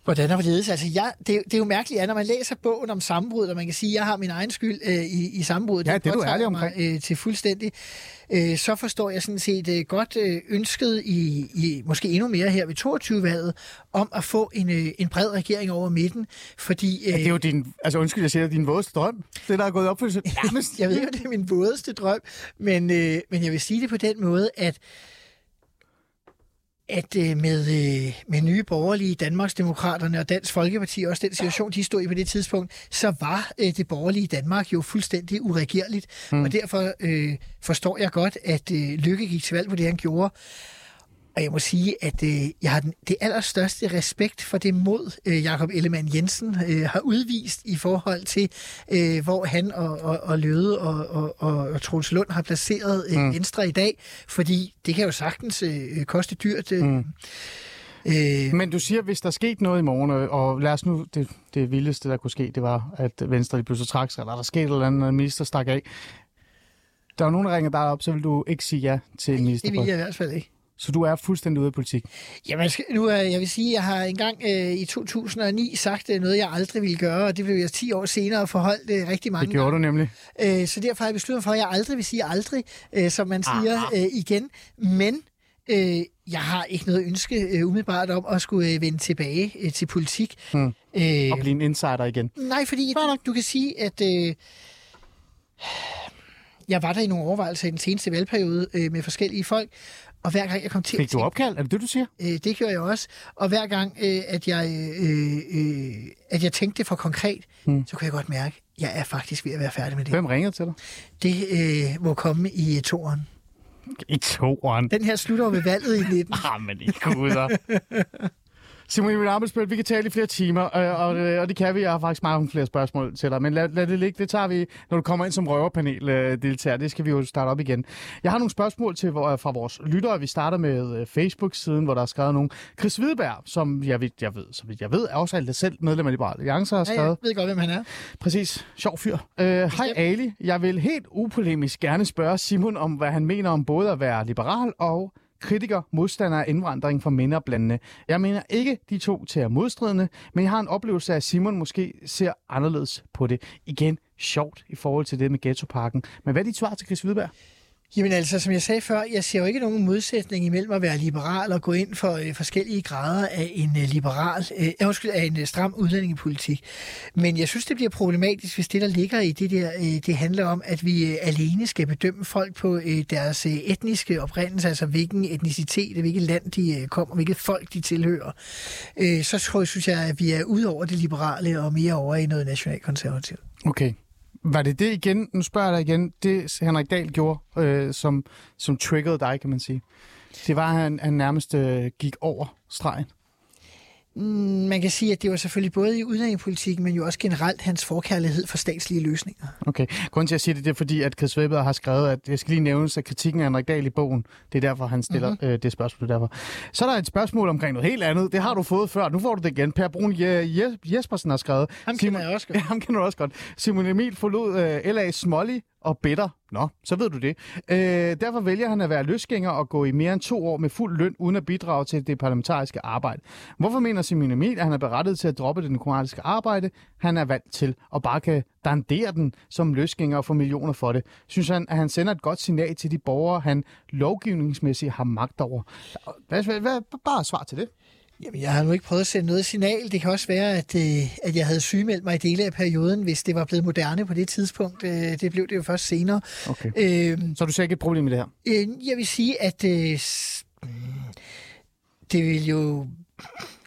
S2: hvordan der ledes. Altså, jeg, det, er- det er jo mærkeligt, at når man læser bogen om sammenbrud, og man kan sige, at jeg har min egen skyld øh, i, i sammenbruddet,
S1: Ja, det er du omkring.
S2: Mig, øh, til fuldstændig, øh, så forstår jeg sådan set øh, godt øh, ønsket i, i, måske endnu mere her ved 22-valget, om at få en, øh, en bred regering over midten, fordi... Øh,
S1: Ja, det er jo din, altså undskyld, jeg siger, din vådeste drøm. Det, der er gået i opfyldelse. <laughs> Nærmest.
S2: jeg ved jo, det er min vådeste drøm, men, øh, men jeg vil sige det på den måde, at at øh, med, øh, med nye borgerlige Danmarksdemokraterne og Dansk Folkeparti, også den situation, de stod i på det tidspunkt, så var øh, det borgerlige Danmark jo fuldstændig uregerligt. Mm. Og derfor øh, forstår jeg godt, at øh, Lykke gik til valg på det, han gjorde. Og jeg må sige, at øh, jeg har den, det allerstørste respekt for det mod, øh, Jakob Ellemann Jensen øh, har udvist i forhold til, øh, hvor han og, og, og Løde og, og, og, og Troels Lund har placeret øh, mm. Venstre i dag. Fordi det kan jo sagtens øh, koste dyrt. Øh, mm.
S1: Øh, Men du siger, hvis der skete noget i morgen, og lad os nu, det, det vildeste, der kunne ske, det var, at Venstre lige pludselig trak sig, eller der skete et eller andet, minister stak af. Der er nogen, der ringer dig op, så vil du ikke sige ja til minister.
S2: det vil jeg i hvert fald ikke.
S1: Så du er fuldstændig ude af politik?
S2: Jamen, nu er, jeg vil sige, at jeg har engang øh, i 2009 sagt øh, noget, jeg aldrig ville gøre, og det blev jeg 10 år senere forholdt øh, rigtig mange
S1: Det gjorde
S2: gange.
S1: du nemlig.
S2: Øh, så derfor har jeg besluttet for, at jeg aldrig vil sige aldrig, øh, som man siger øh, igen. Men øh, jeg har ikke noget ønske øh, umiddelbart om at skulle øh, vende tilbage øh, til politik.
S1: Hmm. Øh, og blive en insider igen.
S2: Nej, fordi du kan sige, at... Øh, jeg var der i nogle overvejelser i den seneste valgperiode øh, med forskellige folk, og hver gang jeg kom til
S1: Fik du opkald? Er det det, du siger?
S2: Øh, det gjorde jeg også. Og hver gang, øh, at, jeg, øh, øh, at jeg tænkte det for konkret, hmm. så kunne jeg godt mærke, at jeg er faktisk ved at være færdig med det.
S1: Hvem ringede til dig?
S2: Det øh, må komme i uh, toeren.
S1: I toeren?
S2: Den her slutter ved valget i 19. <laughs>
S1: ah, men I guder. <laughs> Simon Emil Amelsbøl, vi kan tale i flere timer, øh, og, og det kan vi. Jeg har faktisk mange flere spørgsmål til dig, men lad, lad det ligge. Det tager vi, når du kommer ind som røverpanel øh, deltager. Det skal vi jo starte op igen. Jeg har nogle spørgsmål til fra vores lyttere. Vi starter med øh, Facebook-siden, hvor der er skrevet nogen. Chris Hvidberg, som jeg ved, jeg ved, så vidt jeg ved, er også alt selv medlem af Liberale Alliance, har skrevet. Ja,
S2: jeg ved godt, hvem han er.
S1: Præcis. Sjov fyr. Hej uh, Ali. Jeg vil helt upolemisk gerne spørge Simon om, hvad han mener om både at være liberal og kritiker, modstander af indvandring fra mindreblandene. Jeg mener ikke de to til at modstridende, men jeg har en oplevelse af, at Simon måske ser anderledes på det. Igen, sjovt i forhold til det med ghettoparken. Men hvad er dit svar til Chris Hvidberg?
S2: Jamen altså, som jeg sagde før, jeg ser jo ikke nogen modsætning imellem at være liberal og gå ind for øh, forskellige grader af en øh, liberal, øh, undskyld, af en øh, stram udlændingepolitik. Men jeg synes, det bliver problematisk, hvis det, der ligger i det der, øh, det handler om, at vi øh, alene skal bedømme folk på øh, deres øh, etniske oprindelse, altså hvilken etnicitet, hvilket land de øh, kommer, hvilket folk de tilhører. Øh, så tror jeg, synes jeg, at vi er ud over det liberale og mere over i noget nationalkonservativt.
S1: Okay. Var det det igen, nu spørger jeg dig igen, det Henrik Dahl gjorde, øh, som, som triggerede dig, kan man sige? Det var, at han, han nærmest øh, gik over stregen.
S2: Mm, man kan sige, at det var selvfølgelig både i udlændingepolitikken, men jo også generelt hans forkærlighed for statslige løsninger.
S1: Okay. Grunden til at sige det, det er fordi, at Chris Weber har skrevet, at jeg skal lige nævne, at kritikken af Henrik Dahl i bogen, det er derfor, han stiller mm-hmm. øh, det spørgsmål derfor. Så er der et spørgsmål omkring noget helt andet. Det har du fået før. Nu får du det igen. Per Brun Jespersen har skrevet.
S2: Ham kender Simon, jeg også godt.
S1: Ja, <laughs> ham kender du også godt. Simon Emil forlod øh, LA Smolly og bitter. Nå, så ved du det. Øh, derfor vælger han at være løsgænger og gå i mere end to år med fuld løn, uden at bidrage til det parlamentariske arbejde. Hvorfor mener Simon Emil, at han er berettet til at droppe det demokratiske arbejde? Han er valgt til og bare kan dandere den som løsgænger og få millioner for det. Synes han, at han sender et godt signal til de borgere, han lovgivningsmæssigt har magt over? Hvad, hvad, hvad, bare svar til det.
S2: Jamen, jeg har nu ikke prøvet at sende noget signal. Det kan også være, at, øh, at jeg havde sygemeldt mig i dele af perioden, hvis det var blevet moderne på det tidspunkt. Øh, det blev det jo først senere.
S1: Okay. Øh, Så du ser ikke et problem i det her?
S2: Øh, jeg vil sige, at øh, det vil jo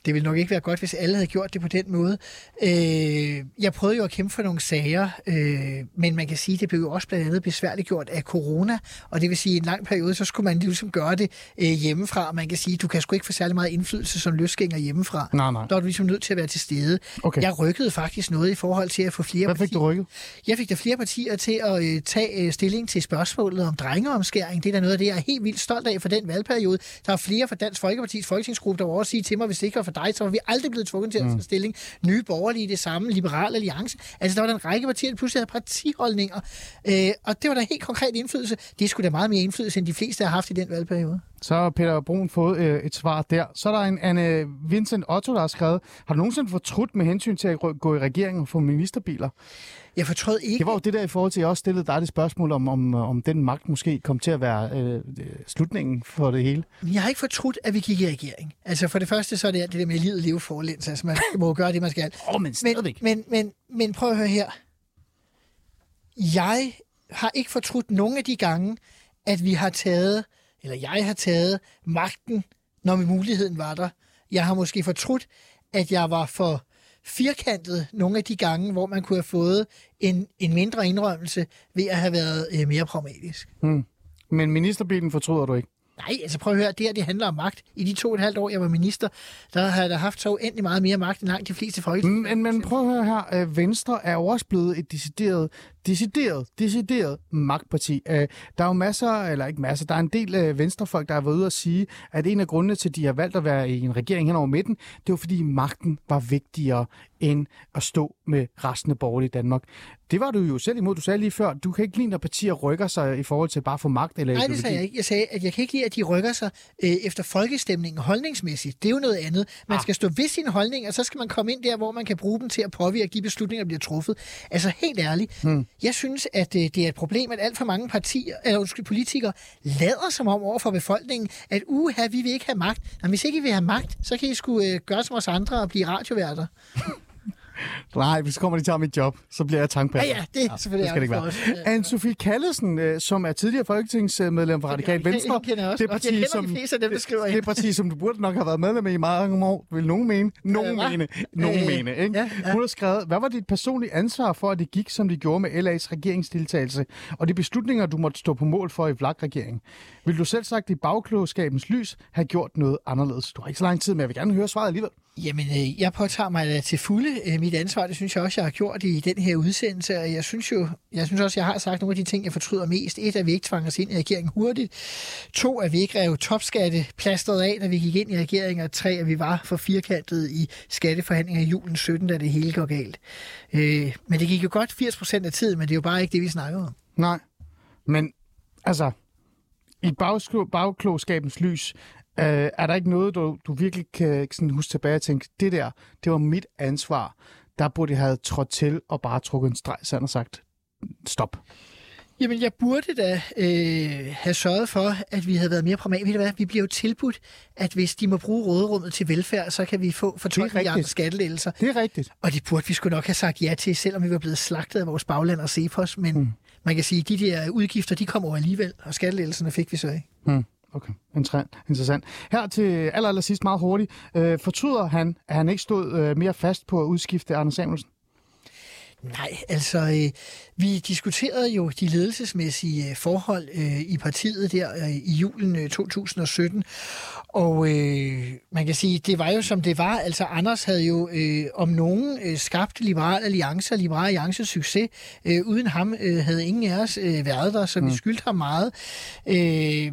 S2: det ville nok ikke være godt, hvis alle havde gjort det på den måde. Øh, jeg prøvede jo at kæmpe for nogle sager, øh, men man kan sige, at det blev jo også blandt andet besværligt gjort af corona, og det vil sige, at i en lang periode, så skulle man ligesom gøre det øh, hjemmefra. Man kan sige, at du kan sgu ikke få særlig meget indflydelse som løsgænger hjemmefra.
S1: Nej, nej.
S2: Der er du ligesom nødt til at være til stede.
S1: Okay.
S2: Jeg rykkede faktisk noget i forhold til at få flere
S1: Hvad fik
S2: partier.
S1: du rykket?
S2: Jeg fik der flere partier til at øh, tage øh, stilling til spørgsmålet om drengeomskæring. Det er der noget af det, jeg er helt vildt stolt af for den valgperiode. Der er flere fra Dansk Folkeparti's folketingsgruppe, der var også sige til mig, hvis det ikke var for dig, så var vi aldrig blevet tvunget til at tage stilling. Nye borgerlige det samme, Liberal Alliance. Altså, der var der en række partier, der pludselig havde partiholdninger. Øh, og det var der helt konkret indflydelse. Det skulle da meget mere indflydelse, end de fleste har haft i den valgperiode.
S1: Så har Peter Brun fået øh, et svar der. Så er der en Anne Vincent Otto, der har skrevet, har du nogensinde fortrudt med hensyn til at gå i regeringen og få ministerbiler?
S2: Jeg fortrød ikke.
S1: Det var jo det der i forhold til, at jeg også stillede dig det spørgsmål om, om, om den magt måske kom til at være øh, slutningen for det hele.
S2: Jeg har ikke fortrudt, at vi gik i regering. Altså for det første, så er det det der med livet leve forlæns. Altså man må gøre det, man skal. <laughs>
S1: Åh, oh, men stadigvæk.
S2: Men, men, men, men prøv at høre her. Jeg har ikke fortrudt nogen af de gange, at vi har taget, eller jeg har taget magten, når muligheden var der. Jeg har måske fortrudt, at jeg var for firkantet nogle af de gange, hvor man kunne have fået en, en mindre indrømmelse ved at have været øh, mere pragmatisk.
S1: Hmm. Men ministerbilen fortryder du ikke?
S2: Nej, altså prøv at høre, det her det handler om magt. I de to og et halvt år, jeg var minister, der har jeg da haft så uendelig meget mere magt end langt de fleste folketing.
S1: Men, men prøv at høre her. Øh, Venstre er jo også blevet et decideret, decideret, decideret magtparti. Øh, Der er jo masser, eller ikke masser, der er en del øh, venstrefolk, der har været ude at sige, at en af grundene til, at de har valgt at være i en regering hen over midten, det var fordi magten var vigtigere end at stå med resten af borgerlige Danmark. Det var du jo selv imod. Du sagde lige før, du kan ikke lide, når partier rykker sig i forhold til bare at få magt eller
S2: Nej, det sagde jeg ikke. Jeg sagde, at jeg kan ikke lide, at de rykker sig øh, efter folkestemningen holdningsmæssigt. Det er jo noget andet. Man skal stå ved sine holdninger, og så skal man komme ind der, hvor man kan bruge dem til at påvirke de beslutninger, der bliver truffet. Altså helt ærligt. Hmm. Jeg synes, at øh, det er et problem, at alt for mange partier, eller undskyld, politikere lader som om over for befolkningen, at uha, vi vil ikke have magt. Men hvis ikke I vil have magt, så kan I skulle øh, gøre som os andre og blive radioværter.
S1: Nej, hvis kommer de tager mit job, så bliver jeg tankpasser.
S2: Ja, ja, det er selvfølgelig
S1: det skal det ikke være.
S2: os.
S1: Anne-Sophie Kallesen, øh, som er tidligere folketingsmedlem for Radikal Venstre,
S2: jeg også
S1: det er.
S2: Jeg kender de fleste af dem, der skriver
S1: det parti, som du burde nok have været medlem af i mange år, vil nogen mene. Nogen
S2: hva?
S1: mene. Nogen
S2: Øh,
S1: mene, ikke?
S2: ja, ja.
S1: Hun har skrevet, hvad var dit personlige ansvar for, at det gik, som det gjorde med LA's regeringsdeltagelse, og de beslutninger, du måtte stå på mål for i VLAG-regeringen? Vil du selv sagt i bagklogskabens lys have gjort noget anderledes? Du har ikke så lang tid, men jeg vil gerne høre svaret alligevel.
S2: Jamen, øh, jeg påtager mig da til fulde øh, mit ansvar. Det synes jeg også, jeg har gjort i den her udsendelse. Og jeg synes jo, jeg synes også, jeg har sagt nogle af de ting, jeg fortryder mest. Et, at vi ikke tvang os ind i regeringen hurtigt. To, at vi ikke rev topskatteplasteret af, da vi gik ind i regeringen. Og tre, at vi var for firkantet i skatteforhandlinger i julen 17, da det hele går galt. Øh, men det gik jo godt 80 procent af tiden, men det er jo bare ikke det, vi snakkede om.
S1: Nej, men altså, i bagklogskabens lys, øh, er der ikke noget, du, du virkelig kan sådan huske tilbage og tænke, det der, det var mit ansvar. Der burde jeg have trådt til og bare trukket en streg, sandt og sagt, stop.
S2: Jamen, jeg burde da øh, have sørget for, at vi havde været mere pragmatiske. Ved du hvad? Vi bliver jo tilbudt, at hvis de må bruge råderummet til velfærd, så kan vi få for 12
S1: rigtigt.
S2: milliarder skattelettelser.
S1: Det er rigtigt.
S2: Og det burde vi sgu nok have sagt ja til, selvom vi var blevet slagtet af vores bagland og Cepos. Men mm. man kan sige, at de der udgifter, de kommer over alligevel, og skattelettelserne fik vi så ikke.
S1: Hmm. Okay, Inter- interessant. Her til aller, aller sidst meget hurtigt. Øh, fortryder han, at han ikke stod øh, mere fast på at udskifte Anders Samuelsen?
S2: Nej, altså, øh, vi diskuterede jo de ledelsesmæssige øh, forhold øh, i partiet der øh, i julen øh, 2017, og øh, man kan sige, det var jo som det var. Altså, Anders havde jo øh, om nogen øh, skabt Liberal Alliance og Liberal Alliances succes. Øh, uden ham øh, havde ingen af os øh, været der, så mm. vi skyldte ham meget. Øh,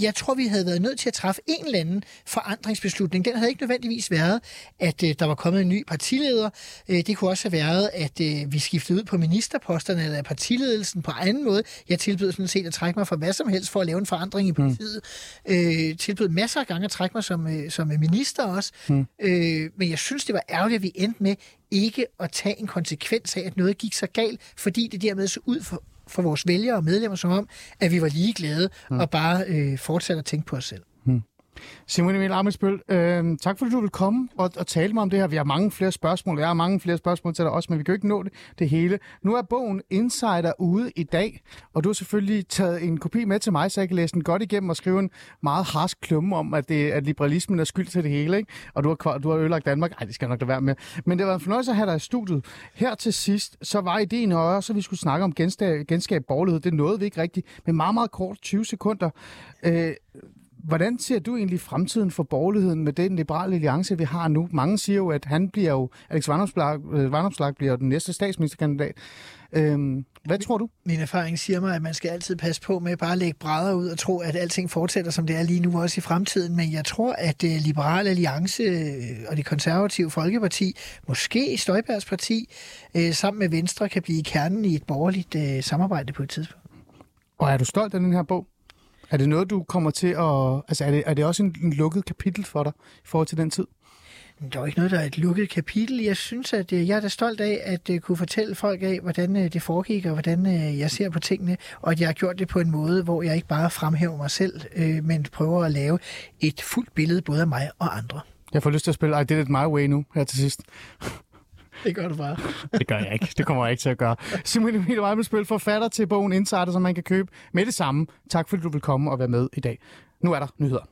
S2: jeg tror, vi havde været nødt til at træffe en eller anden forandringsbeslutning. Den havde ikke nødvendigvis været, at øh, der var kommet en ny partileder. Øh, det kunne også have været, at øh, vi skiftede ud på ministerposterne eller partiledelsen på anden måde. Jeg tilbød sådan set at trække mig fra hvad som helst for at lave en forandring i partiet. Mm. Øh, tilbød masser af gange at trække mig som, øh, som minister også. Mm. Øh, men jeg synes, det var ærgerligt, at vi endte med ikke at tage en konsekvens af, at noget gik så galt, fordi det dermed så ud for, for vores vælgere og medlemmer som om, at vi var ligeglade mm. og bare øh, fortsatte at tænke på os selv.
S1: Simon Emil Amesbøl, øh, tak fordi du vil komme og, og tale mig om det her. Vi har mange flere spørgsmål. Jeg har mange flere spørgsmål til dig også, men vi kan jo ikke nå det, det hele. Nu er bogen Insider ude i dag, og du har selvfølgelig taget en kopi med til mig, så jeg kan læse den godt igennem og skrive en meget harsk klumme om, at, det, at liberalismen er skyld til det hele. Ikke? Og du har, du har ødelagt Danmark. Nej, det skal jeg nok lade være med. Men det var en fornøjelse at have dig i studiet. Her til sidst, så var ideen også, at vi skulle snakke om genskab, genskab borgerlighed. Det nåede vi ikke rigtigt, men meget, meget kort, 20 sekunder. Øh, Hvordan ser du egentlig fremtiden for borgerligheden med den liberale alliance, vi har nu? Mange siger jo, at han bliver jo, Alex Vanopslag, øh, bliver den næste statsministerkandidat. Øhm, hvad tror du?
S2: Min erfaring siger mig, at man skal altid passe på med bare at lægge brædder ud og tro, at alting fortsætter, som det er lige nu, også i fremtiden. Men jeg tror, at uh, Liberal Alliance øh, og det konservative Folkeparti, måske Støjbergs parti, sammen med Venstre, kan blive kernen i et borgerligt samarbejde på et tidspunkt.
S1: Og er du stolt af den her bog? Er det noget, du kommer til at... Altså, er det, er det også en, en lukket kapitel for dig i forhold til den tid?
S2: Der er ikke noget, der er et lukket kapitel. Jeg synes, at øh, jeg er da stolt af at øh, kunne fortælle folk af, hvordan øh, det foregik, og hvordan jeg ser på tingene, og at jeg har gjort det på en måde, hvor jeg ikke bare fremhæver mig selv, men prøver at lave et fuldt billede både af mig og andre.
S1: Jeg får lyst til at spille I Did It My Way nu, her til sidst. <laughs>
S2: Det gør du bare. <laughs>
S1: Det gør jeg ikke. Det kommer jeg ikke til at gøre. Simon Emil Weibelspil, forfatter til bogen Insider, som man kan købe med det samme. Tak fordi du vil komme og være med i dag. Nu er der nyheder.